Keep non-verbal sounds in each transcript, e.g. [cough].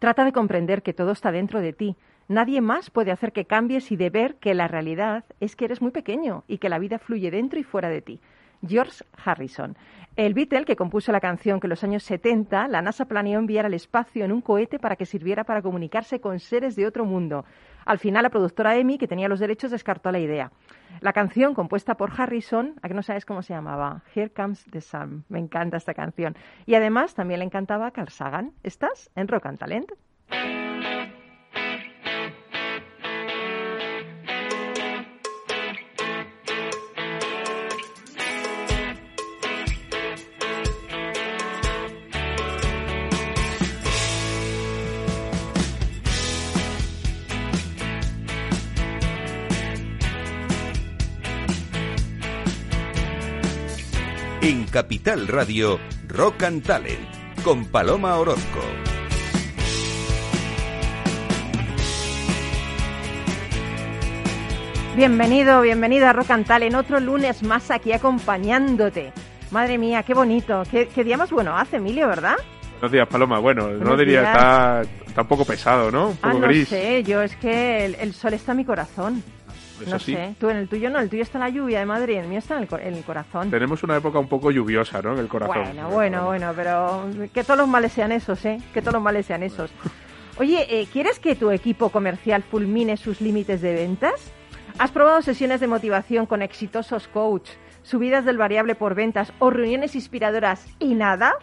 Trata de comprender que todo está dentro de ti. Nadie más puede hacer que cambies y de ver que la realidad es que eres muy pequeño y que la vida fluye dentro y fuera de ti. George Harrison. El Beatle, que compuso la canción que en los años 70 la NASA planeó enviar al espacio en un cohete para que sirviera para comunicarse con seres de otro mundo. Al final, la productora EMI, que tenía los derechos, descartó la idea. La canción, compuesta por Harrison, a que no sabes cómo se llamaba, Here Comes the Sun. Me encanta esta canción. Y además también le encantaba Carl Sagan. ¿Estás en Rock and Talent? Capital Radio, Rock and Talent, con Paloma Orozco. Bienvenido, bienvenida a Rock and Talent, otro lunes más aquí acompañándote. Madre mía, qué bonito, qué, qué día más bueno hace, Emilio, ¿verdad? Buenos días, Paloma. Bueno, no Buenos diría, días. está, está un poco pesado, ¿no? Un Ah, poco no gris. sé, yo es que el, el sol está en mi corazón. Eso no sí. sé, tú en el tuyo no, el tuyo está en la lluvia de Madrid, el mío está en el, en el corazón. Tenemos una época un poco lluviosa, ¿no? En el corazón. Bueno, bueno, bueno, pero que todos los males sean esos, ¿eh? Que todos los males sean esos. Oye, eh, ¿quieres que tu equipo comercial fulmine sus límites de ventas? ¿Has probado sesiones de motivación con exitosos coach, subidas del variable por ventas o reuniones inspiradoras y nada?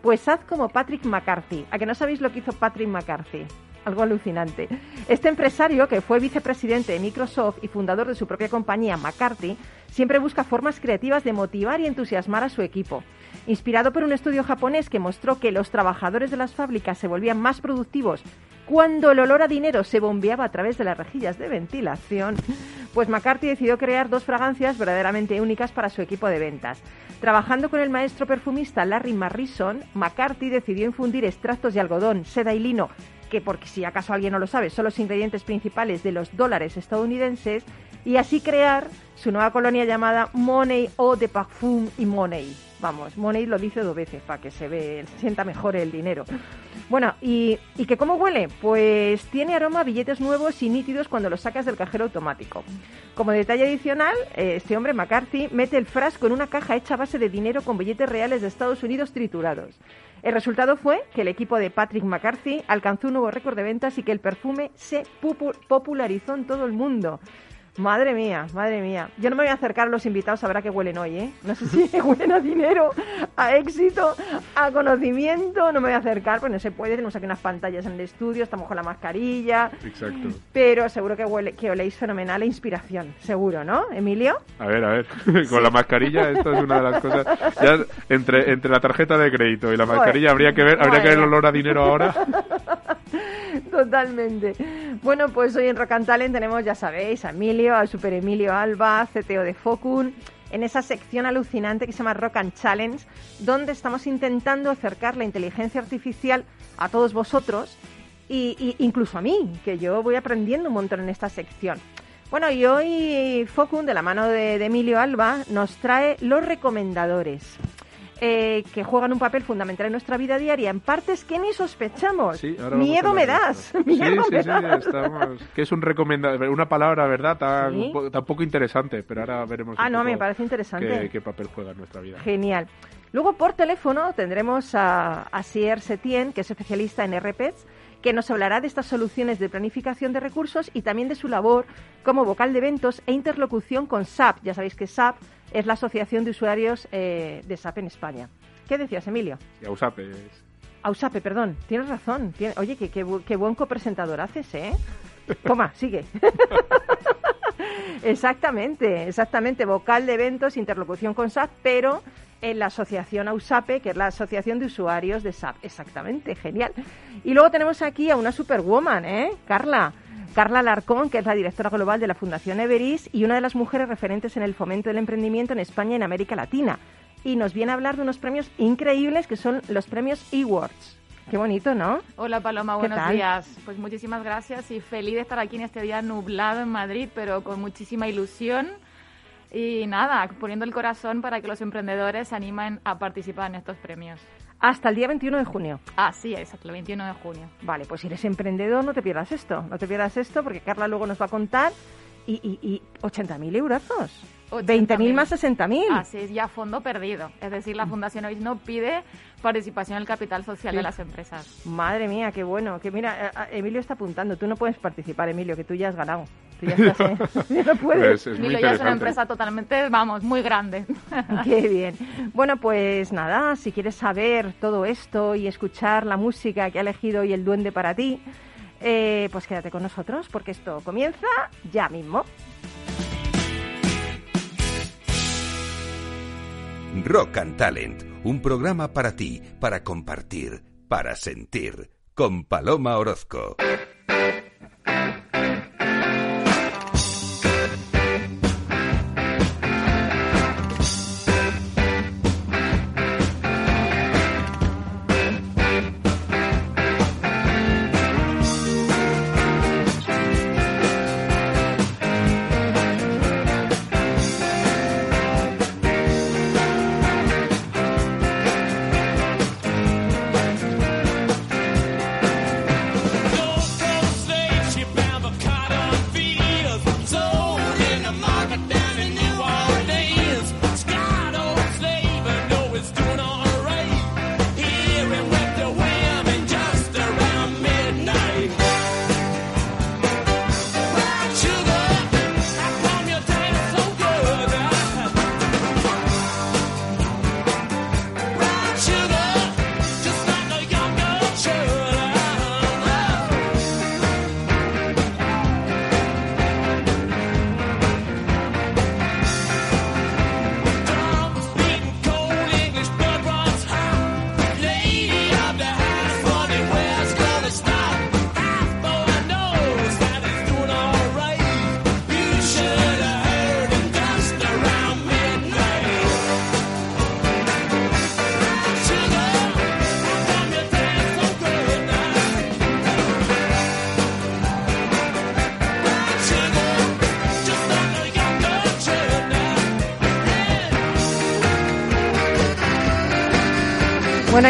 Pues haz como Patrick McCarthy. ¿A que no sabéis lo que hizo Patrick McCarthy? Algo alucinante. Este empresario, que fue vicepresidente de Microsoft y fundador de su propia compañía, McCarthy, siempre busca formas creativas de motivar y entusiasmar a su equipo. Inspirado por un estudio japonés que mostró que los trabajadores de las fábricas se volvían más productivos cuando el olor a dinero se bombeaba a través de las rejillas de ventilación, pues McCarthy decidió crear dos fragancias verdaderamente únicas para su equipo de ventas. Trabajando con el maestro perfumista Larry Marrison, McCarthy decidió infundir extractos de algodón, seda y lino, que porque si acaso alguien no lo sabe, son los ingredientes principales de los dólares estadounidenses, y así crear su nueva colonia llamada Money Eau de Parfum y Money. Vamos, Money lo dice dos veces para que se ve, se sienta mejor el dinero. Bueno, ¿y, ¿y que cómo huele? Pues tiene aroma a billetes nuevos y nítidos cuando los sacas del cajero automático. Como detalle adicional, este hombre, McCarthy, mete el frasco en una caja hecha a base de dinero con billetes reales de Estados Unidos triturados. El resultado fue que el equipo de Patrick McCarthy alcanzó un nuevo récord de ventas y que el perfume se popularizó en todo el mundo. Madre mía, madre mía. Yo no me voy a acercar a los invitados a qué huelen hoy, ¿eh? No sé [laughs] si huelen a dinero, a éxito, a conocimiento. No me voy a acercar, pues no se puede. Tenemos aquí unas pantallas en el estudio, estamos con la mascarilla. Exacto. Pero seguro que, huele, que oléis fenomenal e inspiración. Seguro, ¿no, Emilio? A ver, a ver. [laughs] Con la mascarilla, esto es una de las cosas. Ya entre, entre la tarjeta de crédito y la mascarilla habría que ver, habría que ver el olor a dinero ahora. [laughs] Totalmente. Bueno, pues hoy en Rock and Talent tenemos, ya sabéis, a Emilio, al Super Emilio Alba, CTO de Focun, en esa sección alucinante que se llama Rock and Challenge, donde estamos intentando acercar la inteligencia artificial a todos vosotros y, incluso a mí, que yo voy aprendiendo un montón en esta sección. Bueno, y hoy Focun, de la mano de, de Emilio Alba, nos trae los recomendadores. Eh, que juegan un papel fundamental en nuestra vida diaria en partes que ni sospechamos. Sí, Miedo me das, [laughs] miedo sí, me sí, das. estamos. Que es un recomendador, una palabra, ¿verdad? Tan, tan poco interesante, pero ahora veremos. Ah, no, me parece interesante. Qué, qué papel juega en nuestra vida. Genial. Luego por teléfono tendremos a, a Sier Setien, que es especialista en RPs, que nos hablará de estas soluciones de planificación de recursos y también de su labor como vocal de eventos e interlocución con SAP. Ya sabéis que SAP es la Asociación de Usuarios eh, de SAP en España. ¿Qué decías, Emilio? Y Ausapes. Ausape, perdón, tienes razón. Oye, qué, qué, qué buen copresentador haces, ¿eh? Toma, sigue. [laughs] exactamente, exactamente. Vocal de eventos, interlocución con SAP, pero en la asociación AUSAPE, que es la Asociación de Usuarios de SAP. Exactamente, genial. Y luego tenemos aquí a una superwoman, ¿eh? Carla. Carla Larcón, que es la directora global de la Fundación Everis y una de las mujeres referentes en el fomento del emprendimiento en España y en América Latina. Y nos viene a hablar de unos premios increíbles que son los premios eWords. Qué bonito, ¿no? Hola Paloma, ¿Qué buenos tal? días. Pues muchísimas gracias y feliz de estar aquí en este día nublado en Madrid, pero con muchísima ilusión. Y nada, poniendo el corazón para que los emprendedores se animen a participar en estos premios. Hasta el día 21 de junio. Así es, hasta el 21 de junio. Vale, pues si eres emprendedor no te pierdas esto, no te pierdas esto porque Carla luego nos va a contar y, y, y 80.000 euros. 20.000 más 60.000. Así es, ya fondo perdido. Es decir, la Fundación Hoy no pide participación en el capital social de las empresas. Madre mía, qué bueno. Que mira, eh, eh, Emilio está apuntando. Tú no puedes participar, Emilio, que tú ya has ganado. Tú ya estás, ¿eh? [laughs] no puedes. Es, es muy Milo ya es una empresa totalmente, vamos, muy grande. [laughs] Qué bien. Bueno, pues nada, si quieres saber todo esto y escuchar la música que ha elegido hoy el duende para ti, eh, pues quédate con nosotros porque esto comienza ya mismo. Rock and Talent, un programa para ti, para compartir, para sentir, con Paloma Orozco.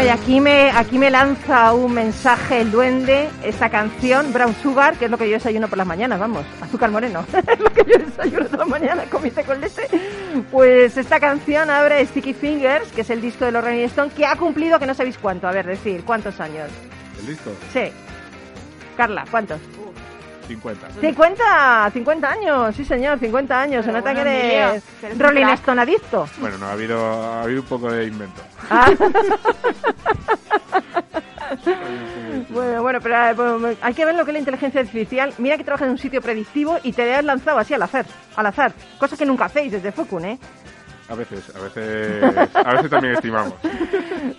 Bueno, y aquí me, aquí me lanza un mensaje el duende, esta canción, Brown Sugar, que es lo que yo desayuno por las mañanas, vamos, azúcar moreno, [laughs] es lo que yo desayuno por las mañanas, comiste con leche. Pues esta canción abre Sticky Fingers, que es el disco de los Rolling Stones, que ha cumplido que no sabéis cuánto, a ver, decir, ¿cuántos años? ¿Listo? Sí. Carla, ¿cuántos? 50. 50, 50 años, sí señor, 50 años. Se nota bueno, que eres Rolling crack. Stone adicto. Bueno, no, ha habido, ha habido un poco de invento. Ah. [laughs] bueno, bueno, pero eh, bueno, hay que ver lo que es la inteligencia artificial. Mira que trabajas en un sitio predictivo y te has lanzado así al azar, al azar. Cosa que nunca hacéis desde Focun, ¿eh? A veces, a veces, a veces también estimamos. [laughs]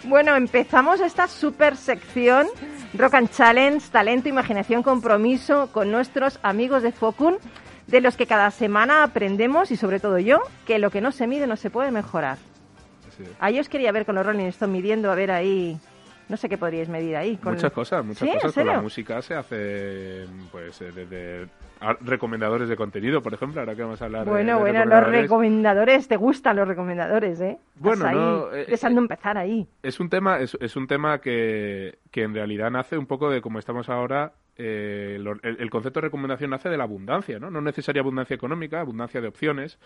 Bueno, empezamos esta super sección Rock and Challenge, talento, imaginación, compromiso con nuestros amigos de Focun, de los que cada semana aprendemos y sobre todo yo, que lo que no se mide no se puede mejorar. Sí. Ahí os quería ver con los Rolling Stones midiendo, a ver ahí, no sé qué podríais medir ahí. Con... Muchas cosas, muchas ¿Sí? ¿En cosas. Con la música se hace, pues, eh, desde recomendadores de contenido, por ejemplo, ahora que vamos a hablar de- Bueno, de bueno, los recomendadores. te gustan los recomendadores, ¿eh? Bueno, Estás ahí, no, eh, deseando empezar ahí. Es un tema, es, es un tema que, que en realidad nace un poco de como estamos ahora. eh, lo- el, el concepto de recomendación nace de la abundancia, ¿no? No necesaria abundancia económica, abundancia de opciones.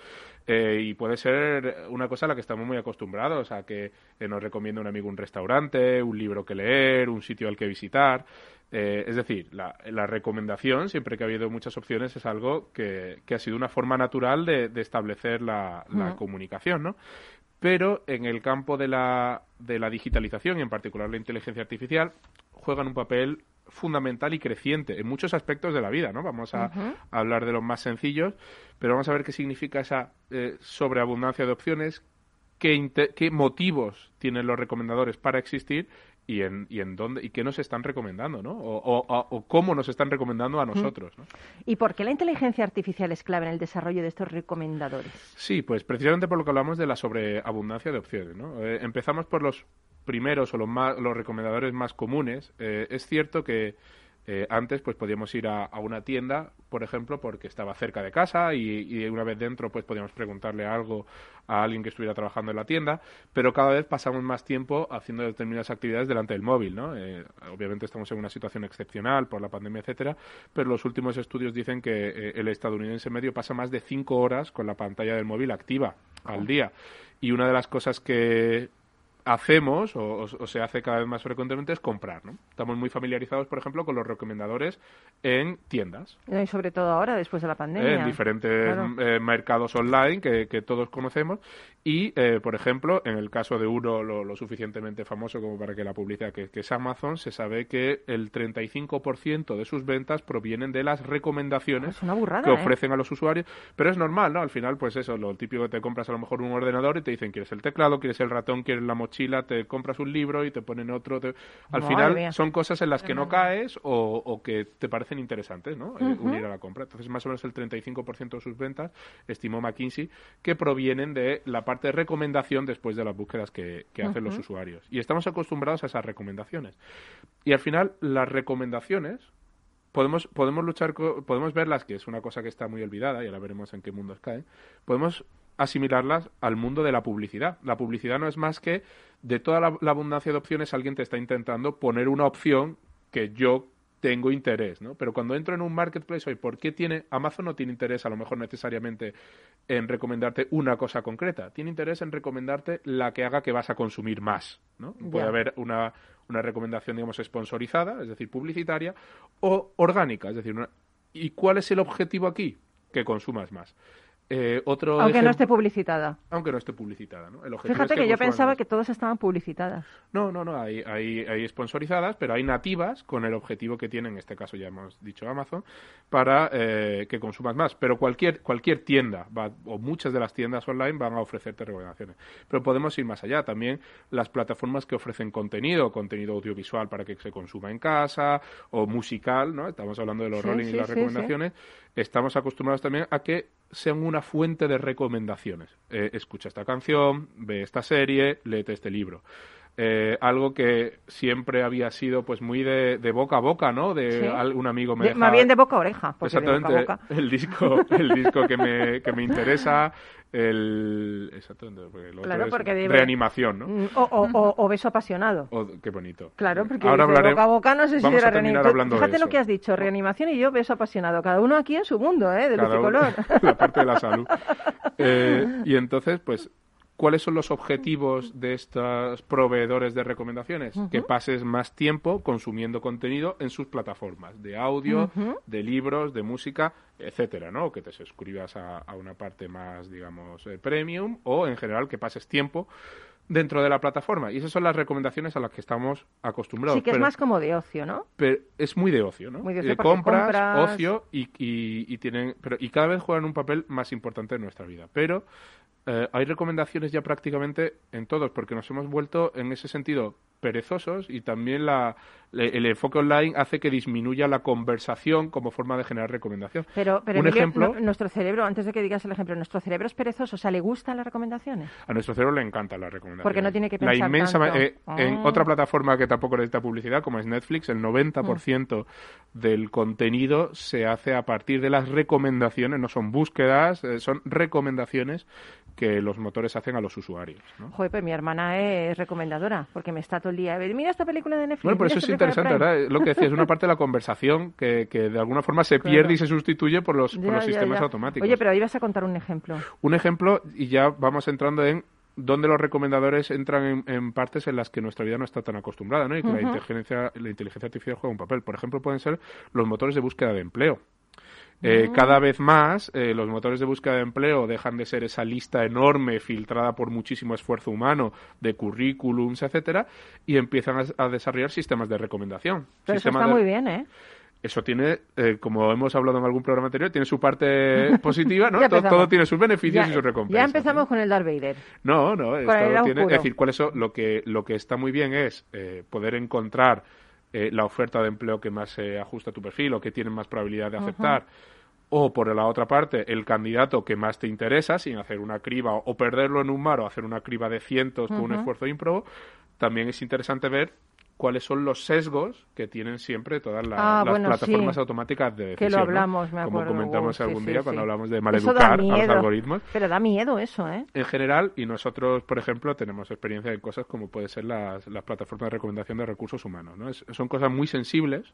eh, y puede ser una cosa a la que estamos muy acostumbrados, a que eh, nos recomienda un amigo un restaurante, un libro que leer, un sitio al que visitar. Eh, es decir, la, la recomendación, siempre que ha habido muchas opciones, es algo que, que ha sido una forma natural de, de establecer la, comunicación, ¿no? pero en el campo de la, de la digitalización y en particular la inteligencia artificial juegan un papel fundamental y creciente en muchos aspectos de la vida, ¿no? Vamos a, hablar de los más sencillos, pero vamos a ver qué significa esa eh, sobreabundancia de opciones, qué, qué motivos tienen los recomendadores para existir y en, y en dónde y qué nos están recomendando, ¿no? O, o- cómo nos están recomendando a nosotros, ¿no? ¿Y por qué la inteligencia artificial es clave en el desarrollo de estos recomendadores? Sí, pues precisamente por lo que hablamos de la sobreabundancia de opciones. ¿no? Eh, empezamos por los primeros o los, más, los recomendadores más comunes. Eh, es cierto que Eh, antes, pues podíamos ir a, una tienda, por ejemplo, porque estaba cerca de casa y, una vez dentro, pues podíamos preguntarle algo a alguien que estuviera trabajando en la tienda, pero cada vez pasamos más tiempo haciendo determinadas actividades delante del móvil, ¿no? Eh, obviamente estamos en una situación excepcional por la pandemia, etcétera, pero los últimos estudios dicen que eh, el estadounidense medio pasa más de cinco horas con la pantalla del móvil activa al día. Y una de las cosas que hacemos o, se hace cada vez más frecuentemente es comprar, ¿no? Estamos muy familiarizados, por ejemplo, con los recomendadores en tiendas. Y sobre todo ahora, después de la pandemia. en diferentes eh, mercados online que, todos conocemos. Y, eh, por ejemplo, en el caso de uno lo, suficientemente famoso como para que la publicidad, que, es Amazon, se sabe que el 35% de sus ventas provienen de las recomendaciones que ¿eh? ofrecen a los usuarios. Pero es normal, ¿no? Al final, pues eso, lo típico que te compras a lo mejor un ordenador y te dicen, ¿quieres el teclado, quieres el ratón, quieres la mochila? Te compras un libro y te ponen otro. Al final son cosas en las que no caes o, que te parecen interesantes, ¿no? Eh, unir a la compra. Entonces, más o menos el 35% de sus ventas, estimó McKinsey, que provienen de la parte de recomendación después de las búsquedas que, hacen los usuarios. Y estamos acostumbrados a esas recomendaciones. Y al final, las recomendaciones podemos, podemos luchar, podemos verlas, que es una cosa que está muy olvidada, y ahora veremos en qué mundos caen, podemos asimilarlas al mundo de la publicidad. La publicidad no es más que de toda la, abundancia de opciones alguien te está intentando poner una opción que yo tengo interés, ¿no? Pero cuando entro en un marketplace, hoy, ¿por qué tiene Amazon no tiene interés a lo mejor necesariamente en recomendarte una cosa concreta? Tiene interés en recomendarte la que haga que vas a consumir más, ¿no? Puede haber una, una recomendación, digamos, sponsorizada, es decir, publicitaria, o orgánica, es decir, ¿y cuál es el objetivo aquí? Que consumas más. Eh, otro aunque no esté publicitada. Aunque no esté publicitada, ¿no? Fíjate que, yo pensaba que todas estaban publicitadas. No, no, no, hay, hay, hay sponsorizadas, pero hay nativas con el objetivo que tiene, en este caso ya hemos dicho Amazon, para eh, que consumas más. Pero cualquier, cualquier tienda, o muchas de las tiendas online van a ofrecerte recomendaciones. Pero podemos ir más allá. También las plataformas que ofrecen contenido, contenido audiovisual para que se consuma en casa, o musical, ¿no? Estamos hablando de los rolling y las recomendaciones. Estamos acostumbrados también a que sean una fuente de recomendaciones. Eh, escucha esta canción, ve esta serie, léete este libro. Eh, algo que siempre había sido pues muy de, boca a boca, ¿no? De algún amigo me Más bien de boca a oreja. Exactamente. El disco, el disco que me, que me interesa, el exactamente porque reanimación, ¿no? Mm, o, beso apasionado. qué bonito. Claro, porque Ahora de boca a boca no sé si era reanimación. Fíjate lo que has dicho, reanimación y yo beso apasionado. Cada uno aquí en su mundo, ¿eh? De luz y color. la parte de la salud. [laughs] Eh, y entonces, pues ¿Cuáles son los objetivos de estos proveedores de recomendaciones? Que pases más tiempo consumiendo contenido en sus plataformas de audio, de libros, de música, etcétera, ¿no? Que te suscribas a, una parte más, digamos, eh, premium o en general que pases tiempo dentro de la plataforma. Y esas son las recomendaciones a las que estamos acostumbrados. Sí, que es más como de ocio, ¿no? Pero es muy de ocio, ¿no? Muy de compras, ocio y, y, tienen, pero, y cada vez juegan un papel más importante en nuestra vida. Pero eh, hay recomendaciones ya prácticamente en todos, porque nos hemos vuelto en ese sentido perezosos y también la, el enfoque online hace que disminuya la conversación como forma de generar recomendación. Pero, pero Un ejemplo, nuestro cerebro, antes de que digas el ejemplo, nuestro cerebro es perezoso, o sea, ¿le gustan las recomendaciones? A nuestro cerebro le encantan las recomendaciones. Porque no tiene que pensar La inmensa eh, En ah. otra plataforma que tampoco necesita publicidad, como es Netflix, el 90% del contenido se hace a partir de las recomendaciones, no son búsquedas, eh, son recomendaciones que los motores hacen a los usuarios. ¿no? Joder, pues mi hermana es recomendadora, porque me está todo el día, mira esta película de Netflix. Bueno, por eso es interesante, ¿verdad? Lo que decía, es una parte de la conversación que, que de alguna forma se pierde y se sustituye por los, por los sistemas automáticos. Oye, pero ahí vas a contar un ejemplo. Un ejemplo, y ya vamos entrando en dónde los recomendadores entran en, partes en las que nuestra vida no está tan acostumbrada, ¿no? Y que la, inteligencia, la inteligencia artificial juega un papel. Por ejemplo, pueden ser los motores de búsqueda de empleo. Eh, cada vez más eh, los motores de búsqueda de empleo dejan de ser esa lista enorme filtrada por muchísimo esfuerzo humano de currículums, etcétera, y empiezan a, desarrollar sistemas de recomendación. Pero eso está muy bien, ¿eh? Eso tiene, eh, como hemos hablado en algún programa anterior, tiene su parte [laughs] positiva, ¿no? todo, tiene sus beneficios y sus recompensas. Ya empezamos con el Darth Vader. No, no, tiene, es decir, ¿cuál? Lo que, lo que está muy bien es poder encontrar eh, la oferta de empleo que más se ajusta a tu perfil o que tiene más probabilidad de aceptar. O por la otra parte, el candidato que más te interesa, sin hacer una criba o perderlo en un mar o hacer una criba de cientos con un esfuerzo ímprobo, también es interesante ver cuáles son los sesgos que tienen siempre todas Ah, las bueno, plataformas sí. automáticas de Que decisión. lo ¿no? hablamos, me Como acuerdo. comentamos Uh, algún sí, día sí, cuando hablamos de maleducar a los algoritmos. Pero da miedo eso, ¿eh? En general, y nosotros, por ejemplo, tenemos experiencia en cosas como puede ser las, las plataformas de recomendación de recursos humanos. ¿no? Es- son cosas muy sensibles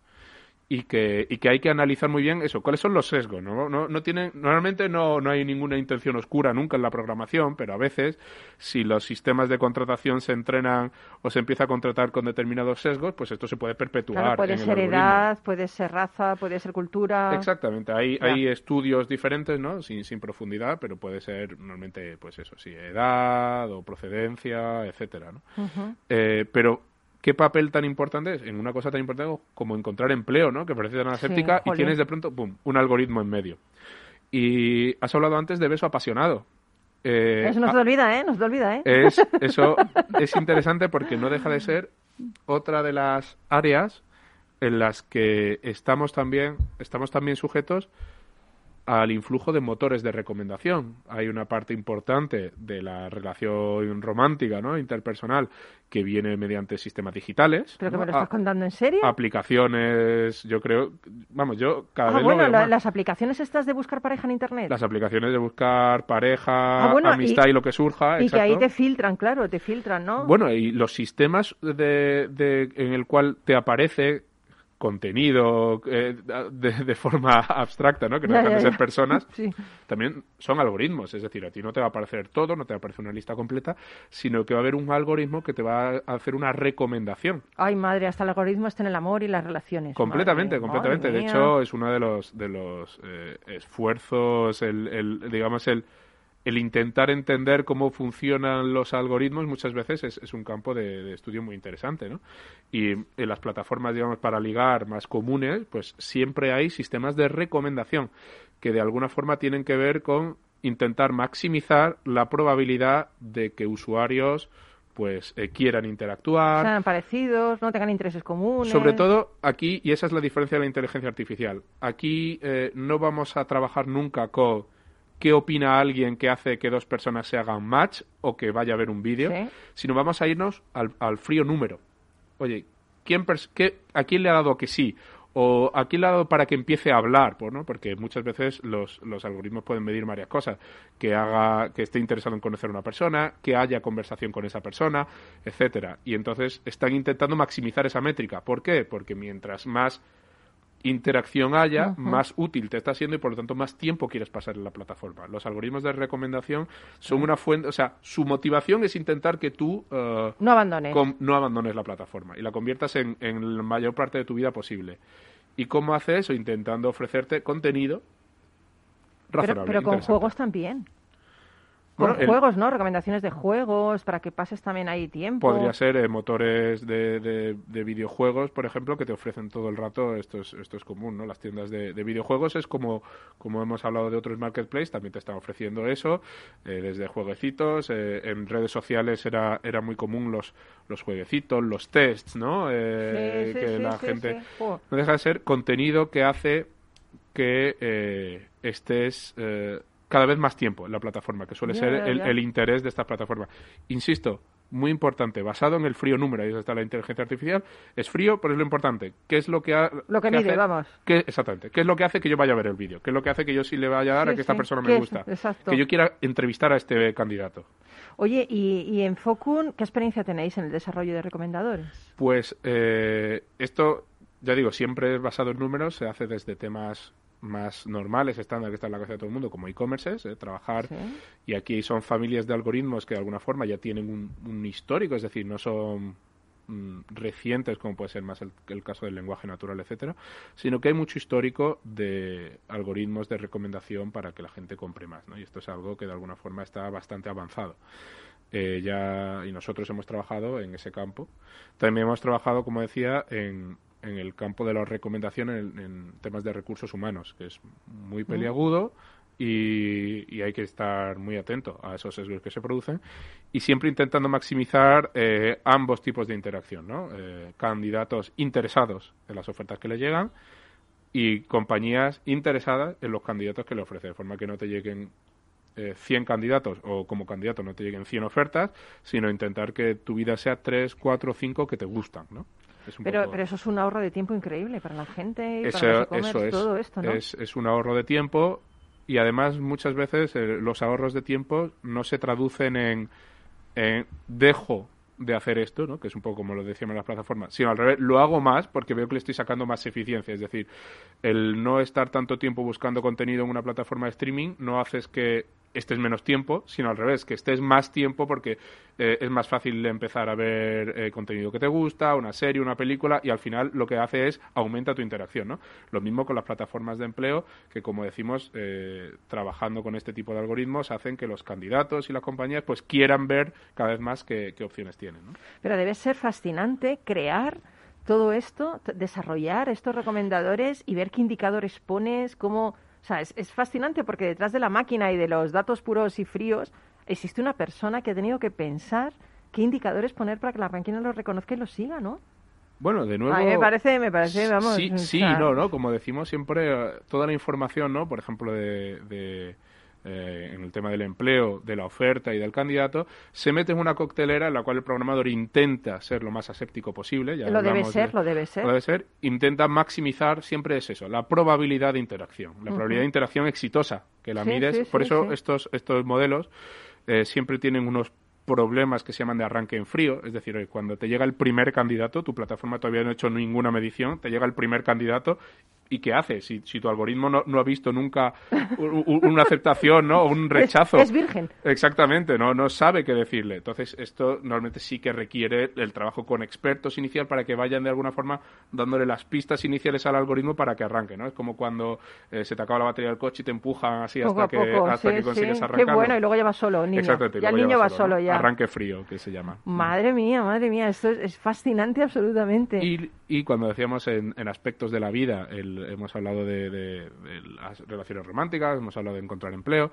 y que, y que hay que analizar muy bien eso. ¿Cuáles son los sesgos? No, no, no tienen, normalmente no, no hay ninguna intención oscura nunca en la programación, pero a veces, si los sistemas de contratación se entrenan o se empieza a contratar con determinados sesgos, pues esto se puede perpetuar. Claro, puede en ser edad, puede ser raza, puede ser cultura. Exactamente, hay, Ya. hay estudios diferentes, ¿no? Sin, sin profundidad, pero puede ser normalmente, pues eso, sí, edad o procedencia, etcétera, ¿no? Eh, pero, ¿qué papel tan importante es en una cosa tan importante como encontrar empleo, ¿no? Que parece tan aséptica y jolín. tienes de pronto, ¡pum!, un algoritmo en medio. Y has hablado antes de beso apasionado. Eh, Eso no se ah, te olvida, ¿eh? No se te olvida, ¿eh? es, [laughs] eso es interesante porque no deja de ser otra de las áreas en las que estamos también, estamos también sujetos al influjo de motores de recomendación. Hay una parte importante de la relación romántica, ¿no? interpersonal, que viene mediante sistemas digitales. ¿Pero que ¿no? me lo estás A- contando en serio? aplicaciones, yo creo, vamos, yo cada ah, vez bueno, lo veo la- más. las aplicaciones estas de buscar pareja en Internet. Las aplicaciones de buscar pareja, Ah, bueno, amistad y- y, lo que surja. y que ahí te filtran, claro, te filtran, ¿no? Bueno, y los sistemas de, de- en el cual te aparece contenido eh, de, de forma abstracta, ¿no? Que no Ya, dejan ya, de ser ya. personas, Sí. también son algoritmos. Es decir, a ti no te va a aparecer todo, no te va a aparecer una lista completa, sino que va a haber un algoritmo que te va a hacer una recomendación. Ay, madre, hasta el algoritmo está en el amor y las relaciones. Completamente, Madre, completamente. madre De hecho, es uno de los, de los eh, esfuerzos, el, el- digamos, el, el intentar entender cómo funcionan los algoritmos muchas veces es, es un campo de, de estudio muy interesante, ¿no? Y en las plataformas, digamos, para ligar más comunes, pues siempre hay sistemas de recomendación que de alguna forma tienen que ver con intentar maximizar la probabilidad de que usuarios pues eh, quieran interactuar, Sean parecidos, no tengan intereses comunes. sobre todo aquí, y esa es la diferencia de la inteligencia artificial, aquí eh, no vamos a trabajar nunca con qué opina alguien que hace que dos personas se hagan match o que vaya a ver un vídeo, Sí. sino vamos a irnos al, al frío número. Oye, ¿quién qué- ¿a quién le ha dado que sí? ¿O a quién le ha dado para que empiece a hablar? Pues, ¿no? Porque muchas veces los, los algoritmos pueden medir varias cosas. Que haga, que esté interesado en conocer a una persona, que haya conversación con esa persona, etcétera. Y entonces están intentando maximizar esa métrica. ¿Por qué? Porque mientras más interacción haya, más útil te está siendo y por lo tanto más tiempo quieres pasar en la plataforma. Los algoritmos de recomendación son una fuente, o sea, su motivación es intentar que tú eh, No abandones. no abandones la plataforma y la conviertas en, en la mayor parte de tu vida posible. ¿Y cómo hace eso? Intentando ofrecerte contenido pero, razonable. pero con interesante. juegos también. Con Bueno, el- juegos, ¿no? Recomendaciones de juegos para que pases también ahí tiempo. Podría ser eh, motores de, de- de videojuegos, por ejemplo, que te ofrecen todo el rato, esto es, esto es común, ¿no? Las tiendas de, de videojuegos es como, como hemos hablado de otros marketplaces, también te están ofreciendo eso, eh, desde jueguecitos, eh, en redes sociales era, era muy común los, los jueguecitos, los tests, ¿no? Eh, Sí, sí, que sí, la gente... No deja de ser contenido que hace que estés cada vez más tiempo en la plataforma, que suele ser el, interés de esta plataforma. Insisto, muy importante, basado en el frío número, ahí está la inteligencia artificial, es frío, pero es lo importante. ¿Qué es lo que, ha- Lo que que mide, hace- vamos. qué- exactamente. ¿Qué es lo que hace que yo vaya a ver el vídeo? ¿Qué es lo que hace que yo sí le vaya a dar Sí, a que esta persona ¿Qué me gusta? Exacto. Que yo quiera entrevistar a este candidato. Oye, y, y en Focun, ¿qué experiencia tenéis en el desarrollo de recomendadores? Pues eh, esto, ya digo, siempre es basado en números, se hace desde temas más normales, estándar que está en la cabeza de todo el mundo, como e-commerces, eh, trabajar, Sí. y aquí son familias de algoritmos que de alguna forma ya tienen un, un histórico, es decir, no son mm, recientes como puede ser más el, el caso del lenguaje natural, etcétera, sino que hay mucho histórico de algoritmos de recomendación para que la gente compre más, ¿no? Y esto es algo que de alguna forma está bastante avanzado. Eh, ya y nosotros hemos trabajado en ese campo. También hemos trabajado, como decía, en, en el campo de la recomendación en, en temas de recursos humanos, que es muy peliagudo y, y hay que estar muy atento a esos sesgos que se producen y siempre intentando maximizar eh, ambos tipos de interacción, ¿no? Eh, candidatos interesados en las ofertas que le llegan y compañías interesadas en los candidatos que le ofrece, de forma que no te lleguen eh, 100 candidatos o como candidato no te lleguen 100 ofertas, sino intentar que tu vida sea 3, 4, 5 que te gustan, ¿no? Pero, pero eso es un ahorro de tiempo increíble para la gente y para eso es, todo esto, ¿no? Es, es un ahorro de tiempo y además muchas veces eh, los ahorros de tiempo no se traducen en, en dejo de hacer esto, ¿no? que es un poco como lo decíamos en las plataformas, sino al revés, lo hago más porque veo que le estoy sacando más eficiencia. Es decir, el no estar tanto tiempo buscando contenido en una plataforma de streaming no haces que estés menos tiempo, sino al revés, que estés más tiempo porque eh, es más fácil empezar a ver eh, contenido que te gusta, una serie, una película, y al final lo que hace es aumenta tu interacción, ¿no? Lo mismo con las plataformas de empleo, que como decimos, eh, trabajando con este tipo de algoritmos, hacen que los candidatos y las compañías pues quieran ver cada vez más qué, opciones tienen, ¿no? Pero debe ser fascinante crear todo esto, desarrollar estos recomendadores y ver qué indicadores pones, cómo o sea, es, fascinante porque detrás de la máquina y de los datos puros y fríos existe una persona que ha tenido que pensar qué indicadores poner para que la máquina los reconozca y los siga, ¿no? Bueno, de nuevo... A mí me parece, me parece, vamos... Sí, sí, no, ¿no? Como decimos siempre, toda la información, ¿no? Por ejemplo, de eh, en el tema del empleo, de la oferta y del candidato, se mete en una coctelera en la cual el programador intenta ser lo más aséptico posible. Ya lo debe ser, lo debe ser. Lo debe ser. Intenta maximizar, siempre es eso, la probabilidad de interacción, la probabilidad de interacción exitosa, que la mides. Por eso estos, estos modelos eh, siempre tienen unos problemas que se llaman de arranque en frío, es decir, cuando te llega el primer candidato, tu plataforma todavía no ha hecho ninguna medición, te llega el primer candidato ¿Y qué hace? Si, si tu algoritmo no, no ha visto nunca una aceptación ¿no? o un [laughs] rechazo. Es, virgen. Exactamente, no, no sabe qué decirle. Entonces, esto normalmente sí que requiere el trabajo con expertos inicial para que vayan de alguna forma dándole las pistas iniciales al algoritmo para que arranque. ¿no? Es como cuando eh, se te acaba la batería del coche y te empujan así hasta, que, hasta que consigues arrancar. Qué bueno, y luego ya va solo, niño. Ya el niño va solo, ya. Arranque frío, que se llama. Madre mía, madre mía, esto es, fascinante absolutamente. Y, y cuando decíamos en, en aspectos de la vida, el hemos hablado de, las relaciones románticas, hemos hablado de encontrar empleo,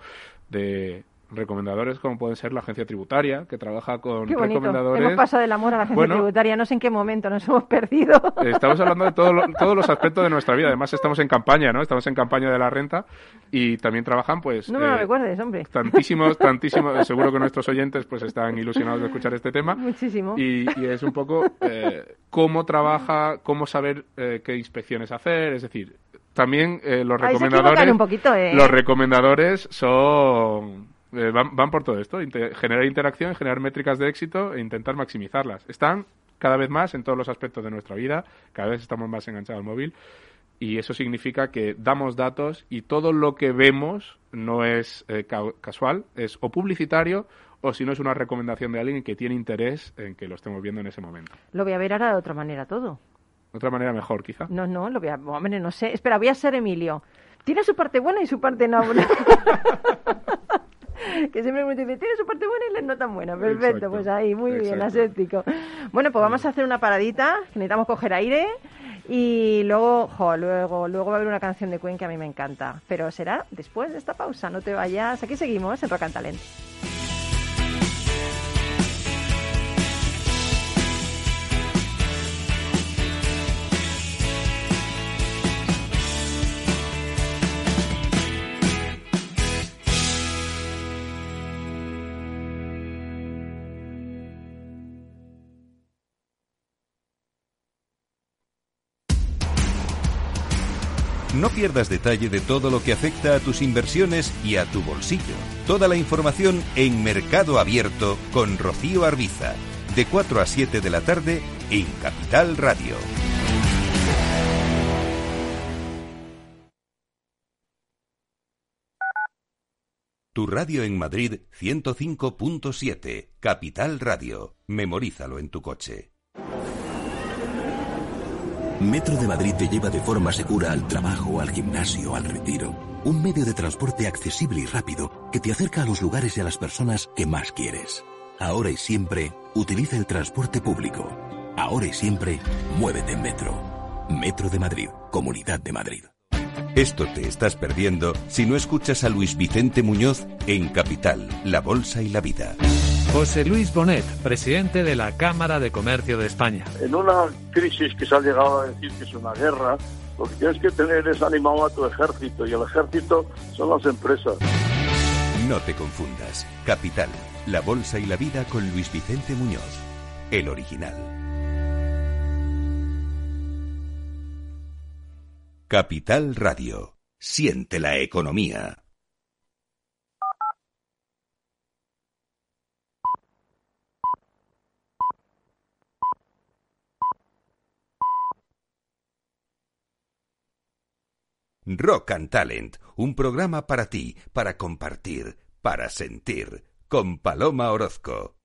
de recomendadores como pueden ser la agencia tributaria, que trabaja con recomendadores. Hemos pasado del amor a la agencia tributaria, no sé en qué momento nos hemos perdido. [laughs] Estamos hablando de todos los aspectos de nuestra vida. Además, estamos en campaña, ¿no? Estamos en campaña de la renta y también trabajan, pues. No me lo eh, recuerdes, hombre. Tantísimos, [laughs] tantísimos. seguro que nuestros oyentes, pues, están ilusionados de escuchar este tema. Muchísimo. Y, es un poco eh, cómo trabaja, cómo saber eh, qué inspecciones hacer, es decir, también los recomendadores. Los recomendadores son eh, van, por todo esto, generar interacción, generar métricas de éxito e intentar maximizarlas. Están cada vez más en todos los aspectos de nuestra vida, cada vez estamos más enganchados al móvil y eso significa que damos datos y todo lo que vemos no es eh, casual, es o publicitario o si no es una recomendación de alguien que tiene interés en que lo estemos viendo en ese momento. Lo voy a ver ahora de otra manera todo. De otra manera mejor, quizá. No, no, lo voy a... Hombre, no sé. Espera, voy a ser Emilio. Tiene su parte buena y su parte no. [laughs] [laughs] [laughs] que siempre me dice, tiene su parte buena y la no tan buena. Perfecto, pues ahí, muy bien, aséptico. Bueno, pues vamos a hacer una paradita, necesitamos coger aire y luego, jo, luego, luego va a haber una canción de Queen que a mí me encanta, pero será después de esta pausa, no te vayas, aquí seguimos en Rock and Talent. No pierdas detalle de todo lo que afecta a tus inversiones y a tu bolsillo. Toda la información en Mercado Abierto con Rocío Arbiza, de 4 a 7 de la tarde en Capital Radio. Tu radio en Madrid 105.7, Capital Radio. Memorízalo en tu coche. Metro de Madrid te lleva de forma segura al trabajo, al gimnasio, al retiro. Un medio de transporte accesible y rápido que te acerca a los lugares y a las personas que más quieres. Ahora y siempre, utiliza el transporte público. Ahora y siempre, muévete en Metro. Metro de Madrid, Comunidad de Madrid. Esto te estás perdiendo si no escuchas a Luis Vicente Muñoz en Capital, La Bolsa y la Vida. José Luis Bonet, presidente de la Cámara de Comercio de España. En una crisis que se ha llegado a decir que es una guerra, lo que tienes que tener es animado a tu ejército y el ejército son las empresas. No te confundas. Capital, la bolsa y la vida con Luis Vicente Muñoz, el original. Capital Radio. Siente la economía. Rock and Talent, un programa para ti, para compartir, para sentir, con Paloma Orozco.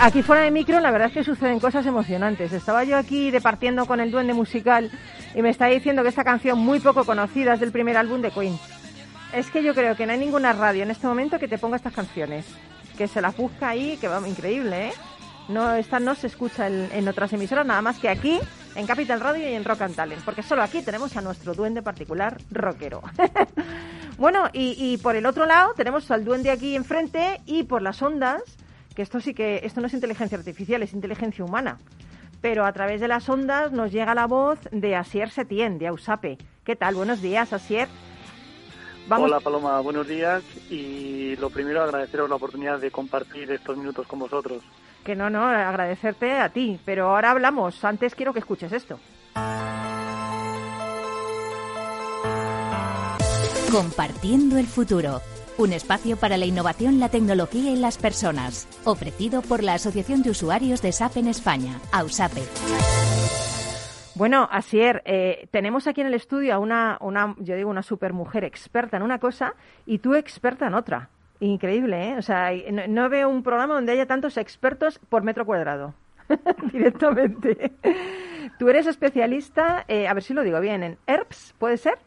Aquí fuera de micro, la verdad es que suceden cosas emocionantes. Estaba yo aquí departiendo con el duende musical y me está diciendo que esta canción muy poco conocida es del primer álbum de Queen. Es que yo creo que no hay ninguna radio en este momento que te ponga estas canciones. Que se las busca ahí, que va increíble, ¿eh? No, esta no se escucha en, en otras emisoras, nada más que aquí, en Capital Radio y en Rock and Talent, porque solo aquí tenemos a nuestro duende particular rockero. [laughs] bueno, y, y por el otro lado tenemos al duende aquí enfrente y por las ondas, que esto sí que, esto no es inteligencia artificial, es inteligencia humana. Pero a través de las ondas nos llega la voz de Asier Setién, de Ausape. ¿Qué tal? Buenos días, Asier. Hola Paloma, buenos días y lo primero agradeceros la oportunidad de compartir estos minutos con vosotros. Que no, no, agradecerte a ti. Pero ahora hablamos. Antes quiero que escuches esto. Compartiendo el futuro. Un espacio para la innovación, la tecnología y las personas. Ofrecido por la Asociación de Usuarios de SAP en España, AUSAPE. Bueno, Asier, eh, tenemos aquí en el estudio a una, una, yo digo, una supermujer experta en una cosa y tú experta en otra. Increíble, ¿eh? O sea, no, no veo un programa donde haya tantos expertos por metro cuadrado. [laughs] Directamente. Tú eres especialista, eh, a ver si lo digo bien, en ERPS, ¿puede ser?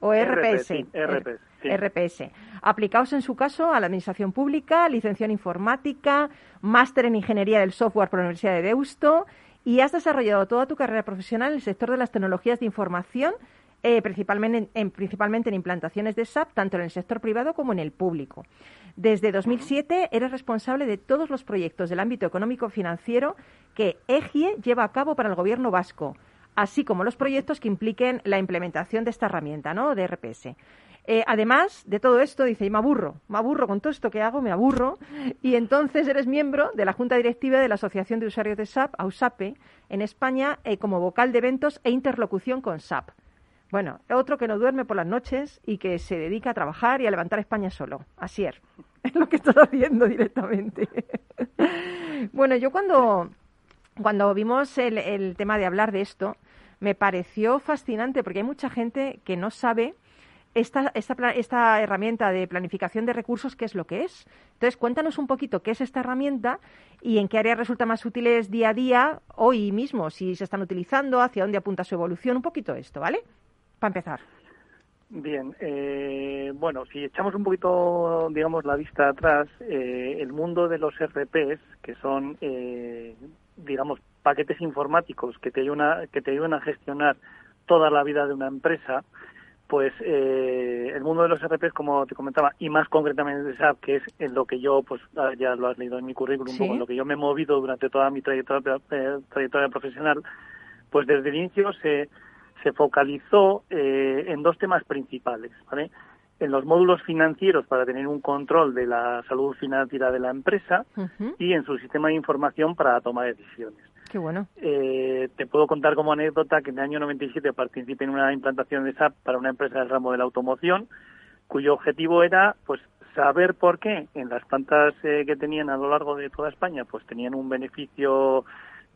¿O RPS? sí, RPS, sí. RPS. Aplicados en su caso a la Administración Pública, licenciado en Informática, máster en Ingeniería del Software por la Universidad de Deusto y has desarrollado toda tu carrera profesional en el sector de las tecnologías de información, eh, principalmente, en, en- principalmente en implantaciones de SAP, tanto en el sector privado como en el público. Desde 2007 eres responsable de todos los proyectos del ámbito económico-financiero que EGIE lleva a cabo para el gobierno vasco, así como los proyectos que impliquen la implementación de esta herramienta, ¿no? De RPS. Eh, además de todo esto, dice, y me aburro, me aburro con todo esto que hago, me aburro. Y entonces eres miembro de la Junta Directiva de la Asociación de Usuarios de SAP, AUSAPE, en España, eh, como vocal de eventos e interlocución con SAP. Bueno, otro que no duerme por las noches y que se dedica a trabajar y a levantar España solo. Así es. [laughs] Es lo que estás haciendo directamente. [laughs] bueno, yo cuando, cuando vimos el, el tema de hablar de esto, me pareció fascinante porque hay mucha gente que no sabe esta, esta, esta herramienta de planificación de recursos, ¿qué es lo que es? Entonces, cuéntanos un poquito qué es esta herramienta y en qué áreas resulta más útiles día a día, hoy mismo, si se están utilizando, hacia dónde apunta su evolución, un poquito esto, ¿vale? Para empezar. Bien, eh, bueno, si echamos un poquito, digamos, la vista atrás, eh, el mundo de los RPs, que son, eh, digamos, paquetes informáticos que te, ayudan que te ayudan a gestionar toda la vida de una empresa, pues eh, el mundo de los RPs, como te comentaba, y más concretamente de SAP, que es en lo que yo, pues ya lo has leído en mi currículum, un Sí. poco en lo que yo me he movido durante toda mi trayectoria, eh, trayectoria profesional, pues desde el inicio se, se focalizó eh, en dos temas principales, ¿vale? En los módulos financieros para tener un control de la salud financiera de la empresa y en su sistema de información para tomar decisiones. Qué bueno. Eh, te puedo contar como anécdota que en el año 97 participé en una implantación de SAP para una empresa del ramo de la automoción, cuyo objetivo era pues saber por qué en las plantas eh, que tenían a lo largo de toda España pues tenían un beneficio,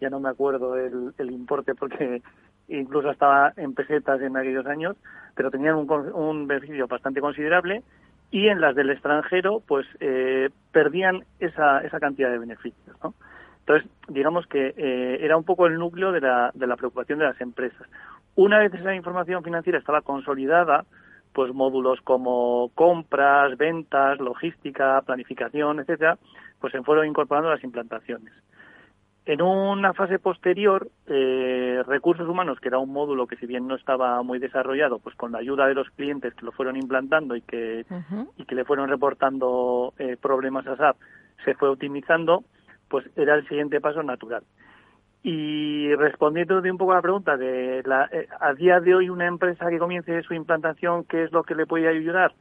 ya no me acuerdo el, importe porque incluso estaba en pesetas en aquellos años, pero tenían un, un beneficio bastante considerable y en las del extranjero pues eh, perdían esa, esa cantidad de beneficios, ¿no? Entonces, digamos que eh, era un poco el núcleo de la, de la preocupación de las empresas. Una vez esa información financiera estaba consolidada, pues módulos como compras, ventas, logística, planificación, etcétera, pues se fueron incorporando a las implantaciones. En una fase posterior, eh, recursos humanos, que era un módulo que si bien no estaba muy desarrollado, pues con la ayuda de los clientes que lo fueron implantando y que y que le fueron reportando eh, problemas a SAP, se fue optimizando, pues era el siguiente paso natural. Y respondiendo de un poco a la pregunta de la, eh, a día de hoy una empresa que comience su implantación, ¿qué es lo que le puede ayudar?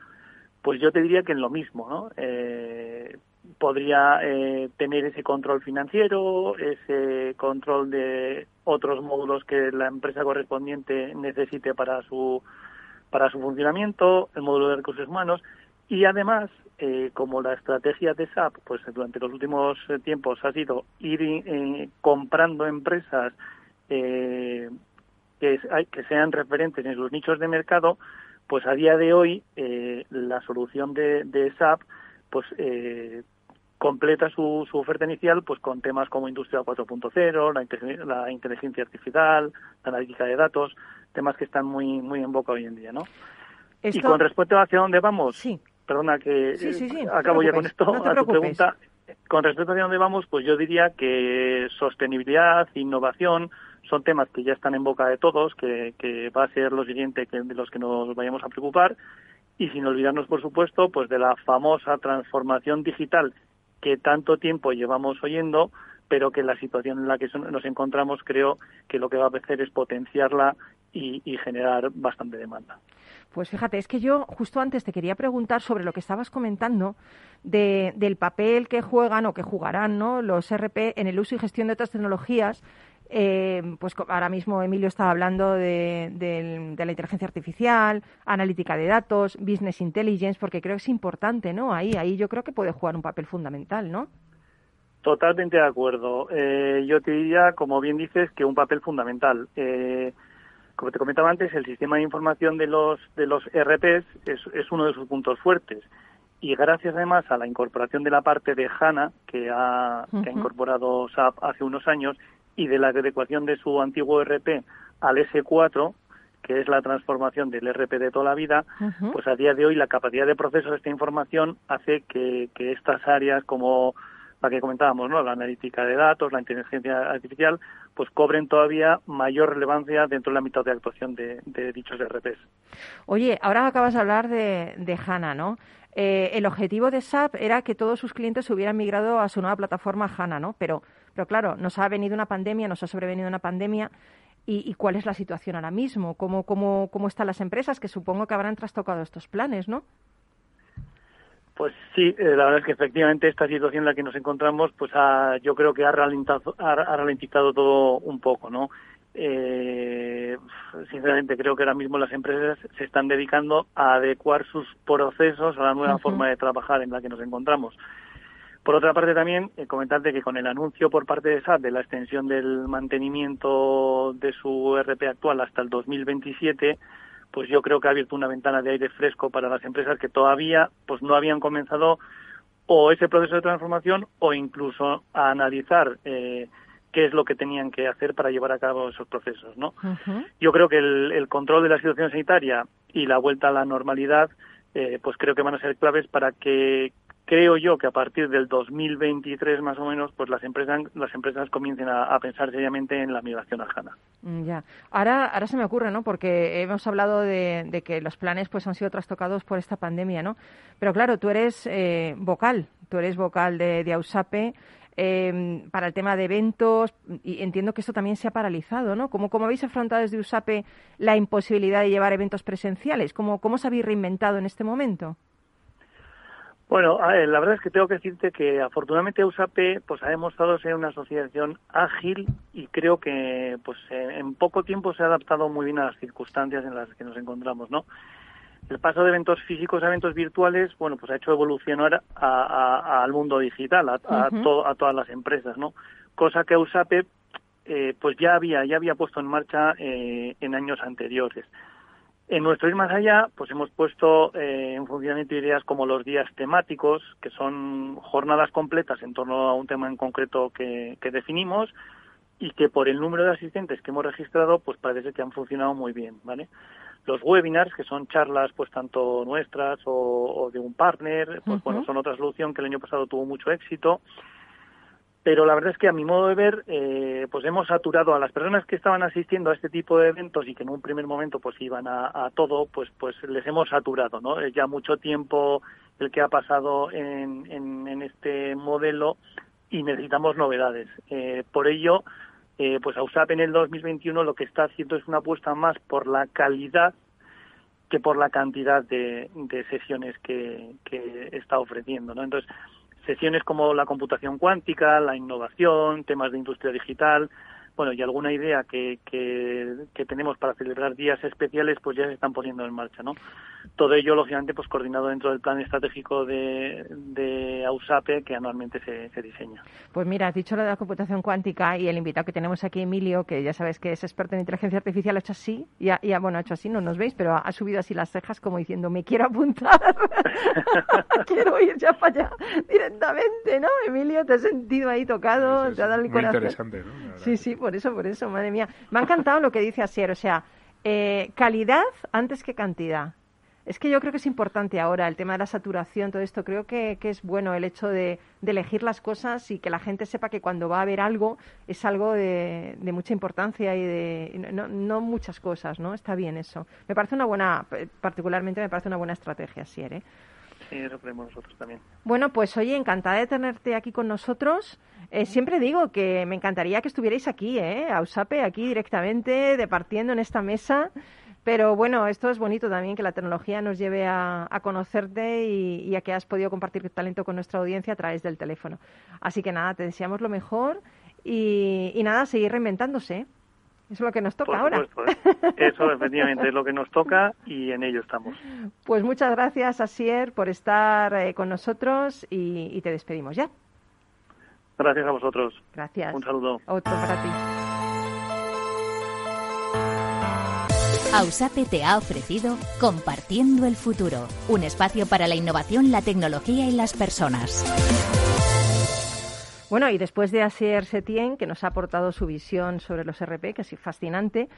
Pues yo te diría que en lo mismo, ¿no? Eh, podría eh, tener ese control financiero, ese control de otros módulos que la empresa correspondiente necesite para su para su funcionamiento, el módulo de recursos humanos y además, eh, como la estrategia de SAP, pues durante los últimos eh, tiempos ha sido ir eh, comprando empresas eh, que, sean referentes en sus nichos de mercado, pues a día de hoy eh, la solución de, de SAP pues eh, completa su, su oferta inicial pues con temas como Industria 4.0, la, la inteligencia artificial, la analítica de datos, temas que están muy muy en boca hoy en día, ¿no? Y con respecto a hacia dónde vamos, Sí. Perdona que Sí, sí, sí, no te acabo ya con esto no a tu pregunta. Con respecto a dónde vamos, pues yo diría que sostenibilidad, innovación son temas que ya están en boca de todos, que, que va a ser lo siguiente que de los que nos vayamos a preocupar y sin olvidarnos, por supuesto, pues de la famosa transformación digital que tanto tiempo llevamos oyendo, pero que la situación en la que nos encontramos creo que lo que va a hacer es potenciarla y, y generar bastante demanda. Pues fíjate, es que yo justo antes te quería preguntar sobre lo que estabas comentando de, del papel que juegan o que jugarán ¿no? los RP en el uso y gestión de otras tecnologías. Eh, pues ahora mismo Emilio estaba hablando de, de la inteligencia artificial, analítica de datos, business intelligence, porque creo que es importante, ¿no? Ahí, ahí yo creo que puede jugar un papel fundamental, ¿no? Totalmente de acuerdo. Eh, yo te diría, como bien dices, que un papel fundamental. Eh, como te comentaba antes, el sistema de información de los de los RPs es, es uno de sus puntos fuertes. Y gracias además a la incorporación de la parte de HANA, que ha, que ha incorporado SAP hace unos años, y de la adecuación de su antiguo RP al S4, que es la transformación del RP de toda la vida, pues a día de hoy la capacidad de proceso de esta información hace que, que estas áreas como la que comentábamos, ¿no? la analítica de datos, la inteligencia artificial, pues cobren todavía mayor relevancia dentro del ámbito de actuación de, de dichos RPs. Oye, ahora acabas de hablar de, de HANA, ¿no? Eh, el objetivo de SAP era que todos sus clientes hubieran migrado a su nueva plataforma HANA, ¿no? Pero, pero claro, nos ha venido una pandemia, nos ha sobrevenido una pandemia. ¿Y, y cuál es la situación ahora mismo? ¿Cómo, cómo, ¿Cómo están las empresas? Que supongo que habrán trastocado estos planes, ¿no? Pues sí, eh, la verdad es que efectivamente esta situación en la que nos encontramos, pues ha- yo creo que ha ralentizado, ha, ha ralentizado todo un poco, ¿no? Eh, sinceramente creo que ahora mismo las empresas se están dedicando a adecuar sus procesos a la nueva forma de trabajar en la que nos encontramos. Por otra parte también eh, comentarte que con el anuncio por parte de SAP de la extensión del mantenimiento de su RP actual hasta el 2027, pues yo creo que ha abierto una ventana de aire fresco para las empresas que todavía pues no habían comenzado o ese proceso de transformación o incluso a analizar eh, qué es lo que tenían que hacer para llevar a cabo esos procesos, ¿no? Yo creo que el, el control de la situación sanitaria y la vuelta a la normalidad, eh, pues creo que van a ser claves para que creo yo que a partir del 2023 más o menos, pues las empresas las empresas comiencen a, pensar seriamente en la migración a. Mm, Ya. Ahora, ahora se me ocurre, ¿no? Porque hemos hablado de, de que los planes pues han sido trastocados por esta pandemia, ¿no? Pero claro, tú eres eh, vocal, tú eres vocal de, de AUSAPE eh, para el tema de eventos y entiendo que esto también se ha paralizado, ¿no? ¿Cómo, cómo habéis afrontado desde USAPE la imposibilidad de llevar eventos presenciales? ¿Cómo, cómo os habéis reinventado en este momento? Bueno, a ver, la verdad es que tengo que decirte que afortunadamente USAPE pues ha demostrado ser una asociación ágil y creo que pues en poco tiempo se ha adaptado muy bien a las circunstancias en las que nos encontramos, ¿no? El paso de eventos físicos a eventos virtuales, bueno, pues ha hecho evolucionar a- a- al mundo digital, a, to- a todas las empresas, ¿no? Cosa que USAPE eh, pues ya había ya había puesto en marcha eh, en años anteriores. En nuestro ir más allá, pues hemos puesto eh, en funcionamiento ideas como los días temáticos, que son jornadas completas en torno a un tema en concreto que, que definimos y que por el número de asistentes que hemos registrado, pues parece que han funcionado muy bien, ¿vale? Los webinars, que son charlas, pues tanto nuestras o, o de un partner, pues bueno, son otra solución que el año pasado tuvo mucho éxito pero la verdad es que a mi modo de ver eh, pues hemos saturado a las personas que estaban asistiendo a este tipo de eventos y que en un primer momento pues iban a, a todo pues pues les hemos saturado no ya mucho tiempo el que ha pasado en este modelo y necesitamos novedades. Eh, por ello eh, pues AUSAP en el 2021 lo que está haciendo es una apuesta más por la calidad que por la cantidad de, de sesiones que, que está ofreciendo no entonces sesiones como la computación cuántica, la innovación, temas de industria digital, bueno, y alguna idea que, que, que tenemos para celebrar días especiales, pues ya se están poniendo en marcha, ¿no? Todo ello, lógicamente, pues coordinado dentro del plan estratégico de, de AUSAPE que anualmente se, se diseña. Pues mira, has dicho lo de la computación cuántica y el invitado que tenemos aquí, Emilio, que ya sabes que es experto en inteligencia artificial, ha hecho así, ya, ya bueno, ha hecho así, no nos veis, pero ha, ha subido así las cejas como diciendo, me quiero apuntar, [laughs] quiero ir ya para allá directamente, ¿no? Emilio, te has sentido ahí tocado, te ha dado el Muy corazón. interesante, ¿no? Sí, sí, por eso, por eso, madre mía. Me ha encantado lo que dice Asier, o sea, eh, calidad antes que cantidad. Es que yo creo que es importante ahora el tema de la saturación, todo esto. Creo que, que es bueno el hecho de, de elegir las cosas y que la gente sepa que cuando va a ver algo es algo de, mucha importancia y de no, no muchas cosas, ¿no? Está bien eso. Me parece una buena, particularmente me parece una buena estrategia, Asier, ¿eh? Nosotros también. Bueno, pues oye, encantada de tenerte aquí con nosotros. Eh, siempre digo que me encantaría que estuvierais aquí, ¿eh? A Usape, aquí directamente, departiendo en esta mesa. Pero bueno, esto es bonito también, que la tecnología nos lleve a, a conocerte y, y a que has podido compartir tu talento con nuestra audiencia a través del teléfono. Así que nada, te deseamos lo mejor y, y nada, seguir reinventándose. Eso es lo que nos toca Por ahora. supuesto, ¿eh? eso efectivamente es lo que nos toca y en ello estamos. [laughs] Pues muchas gracias, Asier, por estar eh, con nosotros y, y te despedimos ya. Gracias a vosotros. Gracias. Un saludo. Otro para ti. Ausape te ha ofrecido Compartiendo el Futuro, un espacio para la innovación, la tecnología y las personas. Bueno, y después de Asier Setien, que nos ha aportado su visión sobre los RP, que es fascinante,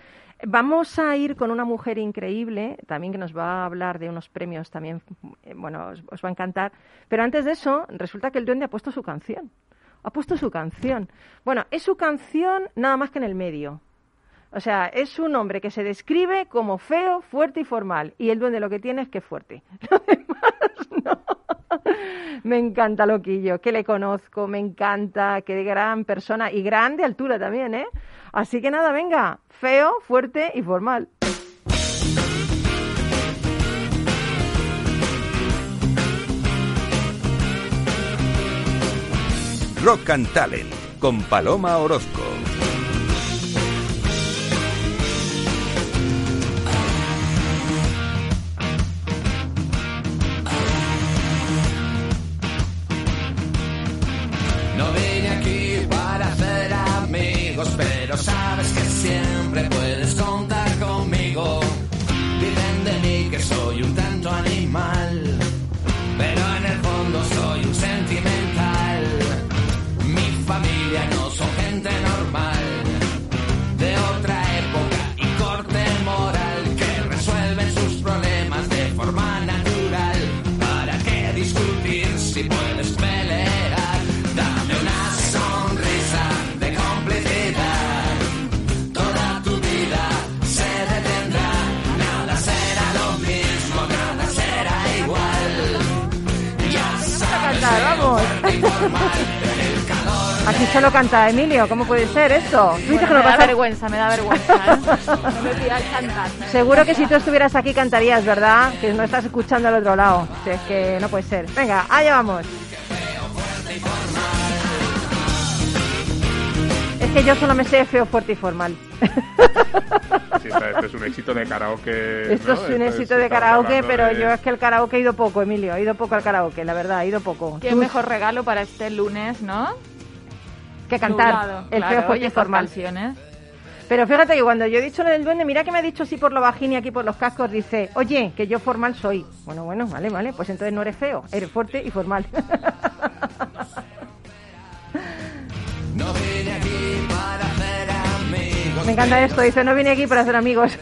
vamos a ir con una mujer increíble, también que nos va a hablar de unos premios también, eh, bueno, os, os va a encantar. Pero antes de eso, resulta que el duende ha puesto su canción. Ha puesto su canción. Bueno, es su canción nada más que en el medio. O sea, es un hombre que se describe como feo, fuerte y formal. Y el duende lo que tiene es que es fuerte. [laughs] Lo demás, no. [laughs] Me encanta Loquillo, que le conozco, me encanta, que gran persona y gran de altura también, ¿eh? Así que nada, venga, feo, fuerte y formal. Rock and Talent con Paloma Orozco. Aquí solo canta Emilio, ¿cómo puede ser esto? Tú dices que me da vergüenza, me da vergüenza. ¿eh? [laughs] No me cantar. Seguro que si tú estuvieras aquí cantarías, ¿verdad? Que no estás escuchando al otro lado. Si es que no puede ser. Venga, allá vamos. Que yo solo me sé feo, fuerte y formal. Sí, esto es un éxito de karaoke. Esto ¿no? es un éxito de karaoke, pero de- yo es que el karaoke he ido poco, Emilio. He ido poco al karaoke, la verdad, he ido poco. Qué Tú- mejor regalo para este lunes, ¿no? que cantar Nublado, el claro, feo, fuerte y formal. canciones. Pero fíjate que cuando yo he dicho lo del duende, mira que me ha dicho así por lo bajín y aquí por los cascos, dice, oye, que yo formal soy. Bueno, bueno, vale, vale, pues entonces no eres feo, eres fuerte y formal. [laughs] Me encanta esto, dice, no vine aquí para hacer amigos.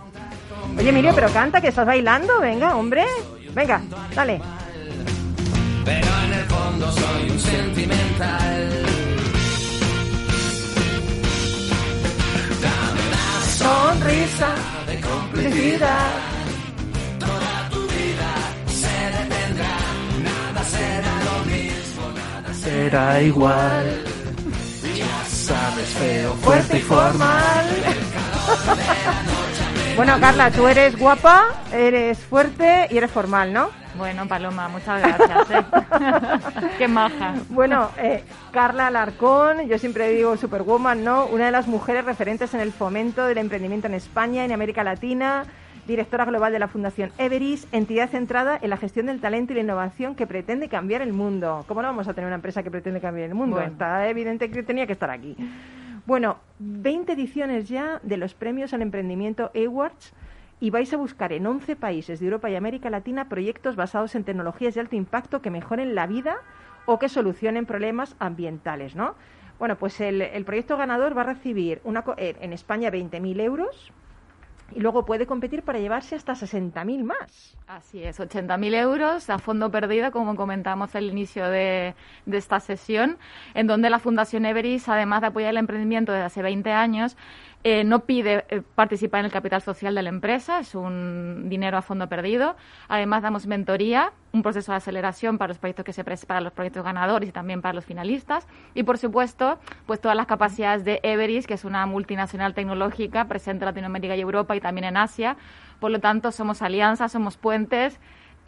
[laughs] Oye, Emilio, pero canta, que estás bailando, venga, hombre. Venga, dale. Pero en el fondo soy un sentimental. Dame una Sonrisa de complicidad. complicidad. Toda tu vida se detendrá. Nada será lo mismo, nada Será igual. Ya Sabes, feo, Fuerte y formal. [laughs] Bueno, Carla, tú eres guapa, eres fuerte y eres formal, ¿no? Bueno, Paloma, muchas gracias. ¿eh? [laughs] Qué maja. Bueno, eh, Carla Alarcón, yo siempre digo Superwoman, ¿no? Una de las mujeres referentes en el fomento del emprendimiento en España, en América Latina, directora global de la Fundación Everis, entidad centrada en la gestión del talento y la innovación que pretende cambiar el mundo. ¿Cómo no vamos a tener una empresa que pretende cambiar el mundo? Bueno. Está evidente que tenía que estar aquí. Bueno, 20 ediciones ya de los premios al emprendimiento Awards y vais a buscar en 11 países de Europa y América Latina proyectos basados en tecnologías de alto impacto que mejoren la vida o que solucionen problemas ambientales, ¿no? Bueno, pues el, el proyecto ganador va a recibir una, eh, en España 20.000 euros y luego puede competir para llevarse hasta 60.000 más. Así es, 80.000 euros a fondo perdido, como comentamos al inicio de, esta sesión, en donde la Fundación Everis, además de apoyar el emprendimiento desde hace 20 años, eh, no pide eh, participar en el capital social de la empresa, es un dinero a fondo perdido. Además, damos mentoría, un proceso de aceleración para los proyectos que se para los proyectos ganadores y también para los finalistas. Y por supuesto, pues todas las capacidades de Everis, que es una multinacional tecnológica presente en Latinoamérica y Europa y también en Asia. Por lo tanto, somos alianzas, somos puentes.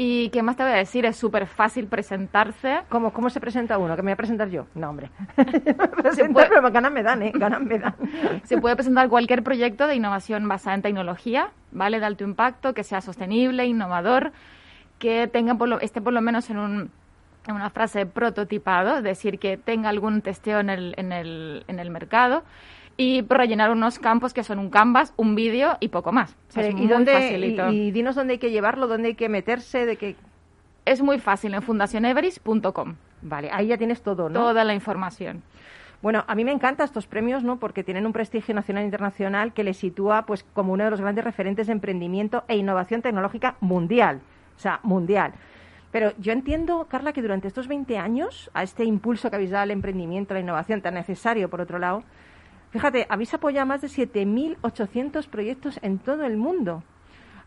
Y qué más te voy a decir, es súper fácil presentarse. ¿Cómo, ¿Cómo se presenta uno? ¿Que me voy a presentar yo? No, hombre. [laughs] me presento, pero ganas me dan, ¿eh? Ganas me dan. [laughs] Se puede presentar cualquier proyecto de innovación basada en tecnología, ¿vale? De alto impacto, que sea sostenible, innovador, que tenga por lo, esté por lo menos en, un, en una frase prototipado, es decir, que tenga algún testeo en el, en el, en el mercado y rellenar unos campos que son un canvas, un vídeo y poco más. O sea, es Pero, muy ¿y, dónde, facilito. y, y dinos dónde hay que llevarlo, dónde hay que meterse, de qué... Es muy fácil en fundacioneveris.com. Vale, ahí ya tienes todo, ¿no? Toda la información. Bueno, a mí me encantan estos premios, ¿no? Porque tienen un prestigio nacional e internacional que les sitúa, pues, como uno de los grandes referentes de emprendimiento e innovación tecnológica mundial. O sea, mundial. Pero yo entiendo, Carla, que durante estos 20 años, a este impulso que habéis dado al emprendimiento, a la innovación tan necesario, por otro lado, fíjate, habéis apoyado más de 7.800 proyectos en todo el mundo.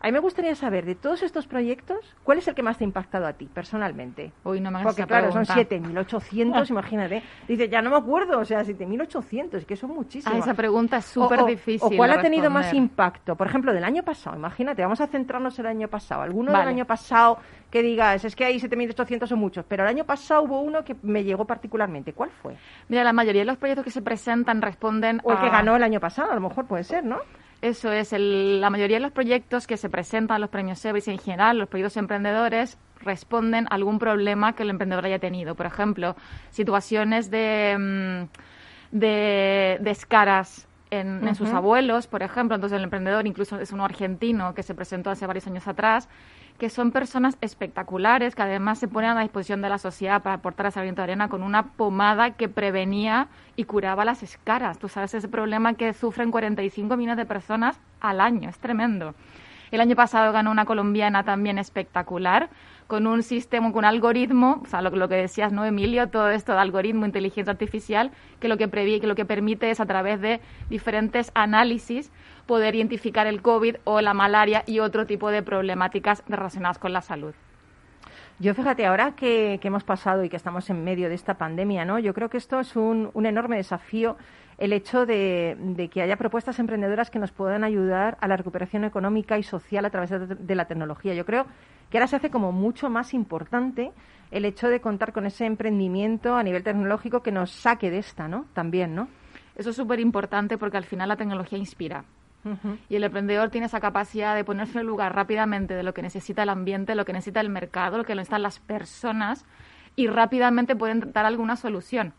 A mí me gustaría saber, de todos estos proyectos, ¿cuál es el que más te ha impactado a ti, personalmente? Uy, no me hagas Porque claro, son pregunta. 7.800, [laughs] imagínate. Dice, ya no me acuerdo, o sea, 7.800, es que son muchísimos. Ah, esa pregunta es O- súper o- difícil. ¿O cuál ha tenido más impacto? Por ejemplo, del año pasado, imagínate, vamos a centrarnos en el año pasado. Alguno Vale. del año pasado que digas, es que hay 7.800 son muchos, pero el año pasado hubo uno que me llegó particularmente. ¿Cuál fue? Mira, la mayoría de los proyectos que se presentan responden O el que ganó el año pasado, a lo mejor puede ser, ¿no? Eso es, el- la mayoría de los proyectos que se presentan a los premios Sebris en general los proyectos emprendedores responden a algún problema que el emprendedor haya tenido. Por ejemplo, situaciones de, mm, de, de escaras en, en sus abuelos, por ejemplo. Entonces el emprendedor incluso es uno argentino que se presentó hace varios años atrás, que son personas espectaculares que además se ponen a la disposición de la sociedad para aportar ese granito de arena con una pomada que prevenía y curaba las escaras. Tú sabes ese problema que sufren 45 millones de personas al año, es tremendo. El año pasado ganó una colombiana también espectacular, con un sistema, con un algoritmo, o sea, lo, lo que decías, ¿no, Emilio? Todo esto de algoritmo, inteligencia artificial, que lo que, previ- que lo que permite es a través de diferentes análisis poder identificar el COVID o la malaria y otro tipo de problemáticas relacionadas con la salud. Yo fíjate, ahora que, hemos pasado y que estamos en medio de esta pandemia, ¿no? Yo creo que esto es un enorme desafío el hecho de, de que haya propuestas emprendedoras que nos puedan ayudar a la recuperación económica y social a través de, de la tecnología. Yo creo que ahora se hace como mucho más importante el hecho de contar con ese emprendimiento a nivel tecnológico que nos saque de esta, ¿no? También, ¿no? Eso es súper importante porque al final la tecnología inspira. Y el emprendedor tiene esa capacidad de ponerse en el lugar rápidamente de lo que necesita el ambiente, lo que necesita el mercado, lo que necesitan las personas y rápidamente pueden dar alguna solución.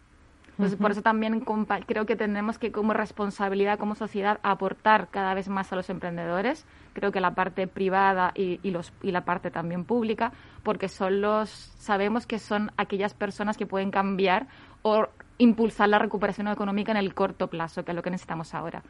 Entonces, por eso también creo que tenemos que, como responsabilidad, como sociedad, aportar cada vez más a los emprendedores. Creo que la parte privada y, y los, y la parte también pública, porque son los, sabemos que son aquellas personas que pueden cambiar o impulsar la recuperación económica en el corto plazo, que es lo que necesitamos ahora.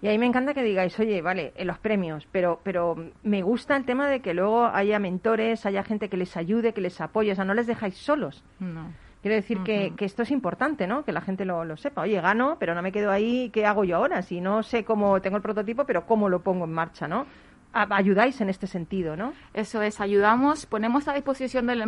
Y ahí me encanta que digáis, oye, vale, en los premios, pero, pero me gusta el tema de que luego haya mentores, haya gente que les ayude, que les apoye, o sea, no les dejáis solos. No. Quiero decir que, que esto es importante, ¿no? Que la gente lo, lo sepa. Oye, gano, pero no me quedo ahí, ¿qué hago yo ahora? Si no sé cómo tengo el prototipo, pero cómo lo pongo en marcha, ¿no? Ayudáis en este sentido, ¿no? Eso es, ayudamos, ponemos a disposición del,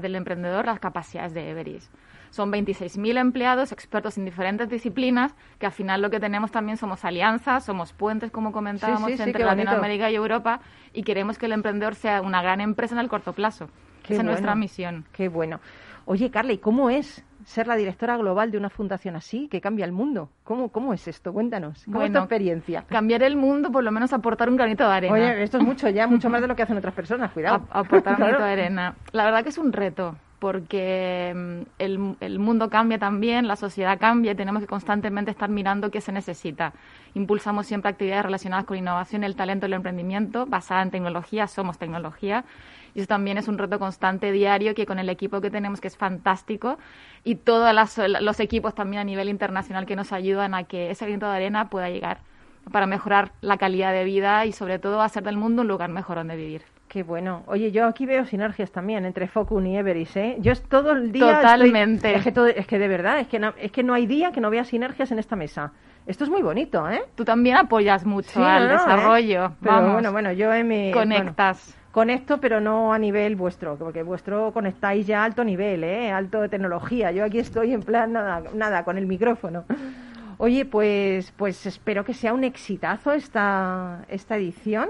del emprendedor las capacidades de Everis. Son 26.000 empleados, expertos en diferentes disciplinas, que al final lo que tenemos también somos alianzas, somos puentes, como comentábamos, sí, sí, entre. Latinoamérica y Europa, y queremos que el emprendedor sea una gran empresa en el corto plazo. Qué Esa es nuestra misión. Qué bueno. Oye, Carla, ¿y cómo es ser la directora global de una fundación así, que cambia el mundo? ¿Cómo, cómo es esto? Cuéntanos. ¿Cómo es tu experiencia? Cambiar el mundo, por lo menos aportar un granito de arena. Oye, esto es mucho ya, mucho más de lo que hacen otras personas, cuidado. A- aportar un [laughs] Claro. granito de arena. La verdad que es un reto, porque mm, el, el mundo cambia también, la sociedad cambia y tenemos que constantemente estar mirando qué se necesita. Impulsamos siempre actividades relacionadas con innovación, el talento y el emprendimiento, basada en tecnología, somos tecnología. Y eso también es un reto constante diario que con el equipo que tenemos, que es fantástico, y todos los equipos también a nivel internacional que nos ayudan a que ese granito de arena pueda llegar para mejorar la calidad de vida y sobre todo hacer del mundo un lugar mejor donde vivir. Qué bueno. Oye, yo aquí veo sinergias también entre Focun y Everis, ¿eh? Yo es todo el día... estoy- Totalmente. Es, que todo- es que de verdad, es que, no, es que no hay día que no vea sinergias en esta mesa. Esto es muy bonito, ¿eh? Tú también apoyas mucho Sí, al no, ¿eh? desarrollo. Pero Vamos. bueno, bueno, yo en mi... Conectas. bueno, conecto, pero no a nivel vuestro, porque vuestro conectáis ya a alto nivel, ¿eh? Alto de tecnología. Yo aquí estoy en plan nada, nada con el micrófono. Oye, pues, pues espero que sea un exitazo esta, esta edición,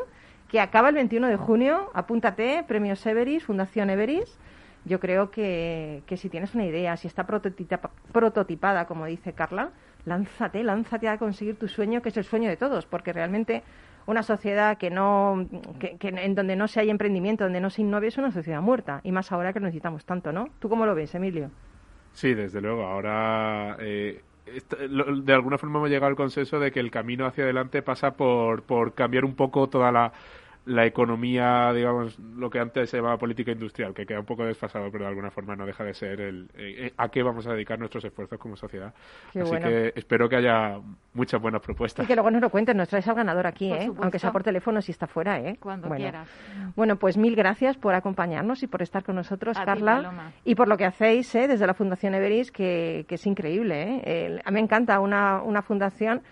que acaba el 21 de junio. Apúntate, Premios Everis, Fundación Everis. Yo creo que, que si tienes una idea, si está prototipa- prototipada, como dice Carla, lánzate, lánzate a conseguir tu sueño, que es el sueño de todos, porque realmente una sociedad que no, que, en donde no se hay emprendimiento, donde no se innove, es una sociedad muerta, y más ahora que lo necesitamos tanto, ¿no? ¿Tú cómo lo ves, Emilio? Sí, desde luego. Ahora, eh, de alguna forma hemos llegado al consenso de que el camino hacia adelante pasa por, por cambiar un poco toda la, la economía, digamos, lo que antes se llamaba política industrial, que queda un poco desfasado, pero de alguna forma no deja de ser el, eh, eh, a qué vamos a dedicar nuestros esfuerzos como sociedad. Qué Así bueno. que espero que haya muchas buenas propuestas. Y que luego nos lo cuentes, nos traes al ganador aquí, ¿eh? Aunque sea por teléfono si está fuera, ¿eh? Cuando bueno. quieras. Bueno, pues mil gracias por acompañarnos y por estar con nosotros, A Carla. Y por lo que hacéis ¿eh? desde la Fundación Everis, que, que es increíble. ¿eh? El- a mí me encanta una, una fundación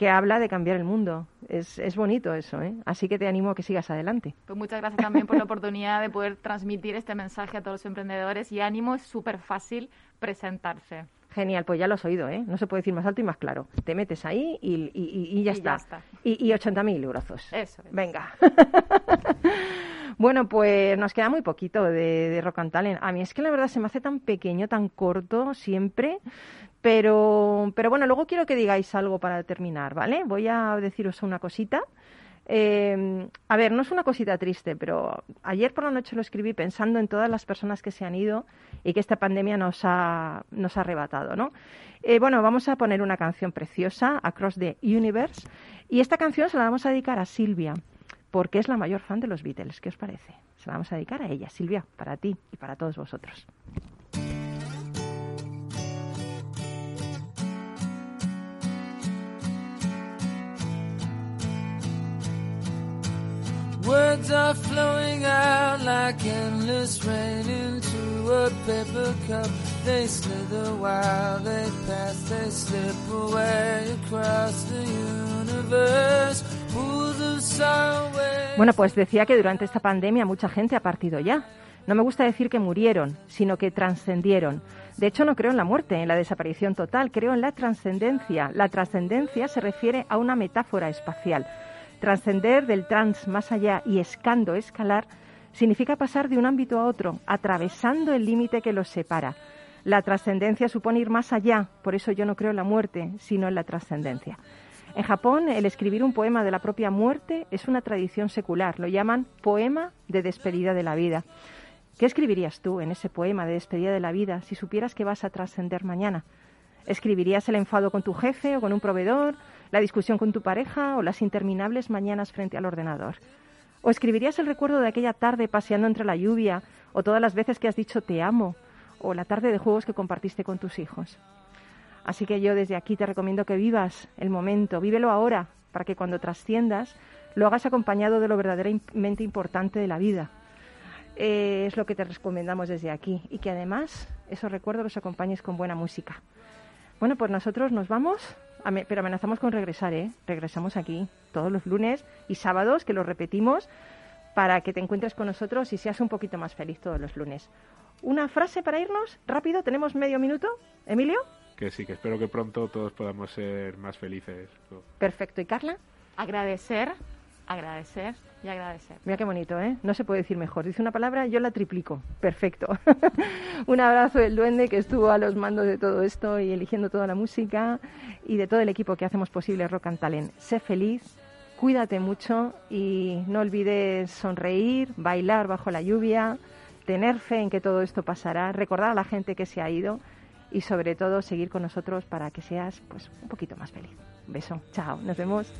que habla de cambiar el mundo. Es, es bonito eso, ¿eh? Así que te animo a que sigas adelante. Pues muchas gracias también por la oportunidad de poder transmitir este mensaje a todos los emprendedores y ánimo, es súper fácil presentarse. Genial, pues ya lo has oído, ¿eh? No se puede decir más alto y más claro. Te metes ahí y, y- y- y ya está. ya está. Y, y 80.000 euros. Eso es. Venga. [laughs] bueno, pues nos queda muy poquito de, de Rock and Talent. A mí es que la verdad se me hace tan pequeño, tan corto siempre. Pero, pero bueno, luego quiero que digáis algo para terminar, ¿vale? Voy a deciros una cosita. Eh, a ver, no es una cosita triste, pero ayer por la noche lo escribí pensando en todas las personas que se han ido y que esta pandemia nos ha, nos ha arrebatado, ¿no? Eh, bueno, vamos a poner una canción preciosa, Across the Universe, y esta canción se la vamos a dedicar a Silvia, porque es la mayor fan de los Beatles. ¿Qué os parece? Se la vamos a dedicar a ella, Silvia, para ti y para todos vosotros. Words are flowing out like endless rain into a paper cup. They slither while they pass, they slip away across the universe. Away. Bueno, pues decía que durante esta pandemia mucha gente ha partido ya. No me gusta decir que murieron, sino que trascendieron. De hecho, no creo en la muerte, en la desaparición total, creo en la trascendencia. La trascendencia se refiere a una metáfora espacial. Trascender del trans más allá y escando, escalar, significa pasar de un ámbito a otro, atravesando el límite que los separa. La trascendencia supone ir más allá, por eso yo no creo en la muerte, sino en la trascendencia. En Japón, el escribir un poema de la propia muerte es una tradición secular, lo llaman poema de despedida de la vida. ¿Qué escribirías tú en ese poema de despedida de la vida si supieras que vas a trascender mañana? ¿Escribirías el enfado con tu jefe o con un proveedor, la discusión con tu pareja o las interminables mañanas frente al ordenador? ¿O escribirías el recuerdo de aquella tarde paseando entre la lluvia o todas las veces que has dicho te amo o la tarde de juegos que compartiste con tus hijos? Así que yo desde aquí te recomiendo que vivas el momento, vívelo ahora, para que cuando trasciendas lo hagas acompañado de lo verdaderamente importante de la vida. Eh, es lo que te recomendamos desde aquí y que además esos recuerdos los acompañes con buena música. Bueno, pues nosotros nos vamos, pero amenazamos con regresar, ¿eh? Regresamos aquí todos los lunes y sábados, que lo repetimos, para que te encuentres con nosotros y seas un poquito más feliz todos los lunes. Una frase para irnos, rápido, tenemos medio minuto. Emilio, Que sí, que espero que pronto todos podamos ser más felices. perfecto. ¿Y Carla? Agradecer, agradecer y agradecer. Mira qué bonito, ¿eh? No se puede decir mejor. Dice una palabra, yo la triplico. Perfecto. [laughs] Un abrazo del duende que estuvo a los mandos de todo esto y eligiendo toda la música y de todo el equipo que hacemos posible Rock and Talent. Sé feliz, cuídate mucho y no olvides sonreír, bailar bajo la lluvia, tener fe en que todo esto pasará, recordar a la gente que se ha ido y sobre todo seguir con nosotros para que seas pues un poquito más feliz. Un beso. Chao. Nos vemos.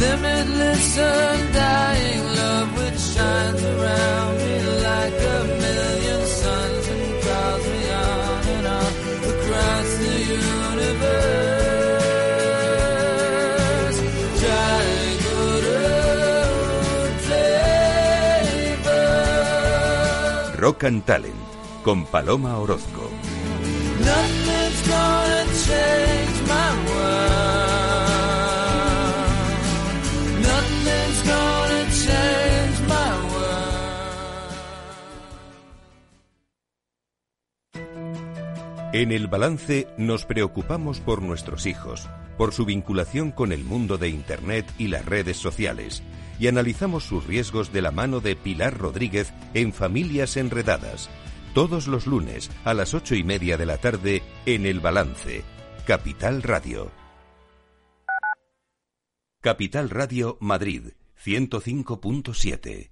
Limitless, undying love which shines around me like a million suns and draws me on and on across the universe. Childhood flavor. Rock and Talent con Paloma Orozco. En el balance nos preocupamos por nuestros hijos, por su vinculación con el mundo de Internet y las redes sociales, y analizamos sus riesgos de la mano de Pilar Rodríguez en Familias Enredadas, todos los lunes a las ocho y media de la tarde en el balance, Capital Radio. Capital Radio Madrid, 105.7.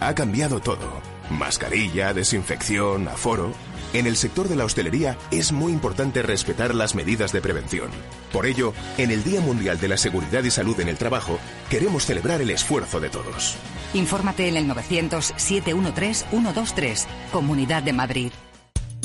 Ha cambiado todo. Mascarilla, desinfección, aforo. En el sector de la hostelería es muy importante respetar las medidas de prevención. Por ello, en el Día Mundial de la Seguridad y Salud en el Trabajo, queremos celebrar el esfuerzo de todos. Infórmate en el 900-713-123, Comunidad de Madrid.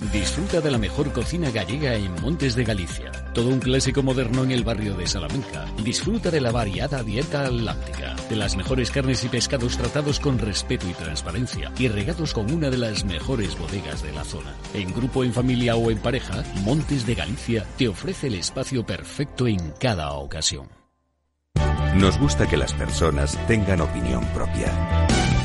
Disfruta de la mejor cocina gallega en Montes de Galicia. Todo un clásico moderno en el barrio de Salamanca. Disfruta de la variada dieta atlántica, de las mejores carnes y pescados tratados con respeto y transparencia y regados con una de las mejores bodegas de la zona. En grupo, en familia o en pareja, Montes de Galicia te ofrece el espacio perfecto en cada ocasión. Nos gusta que las personas tengan opinión propia.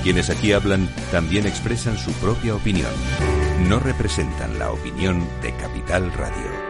Quienes aquí hablan también expresan su propia opinión. No representan la opinión de Capital Radio.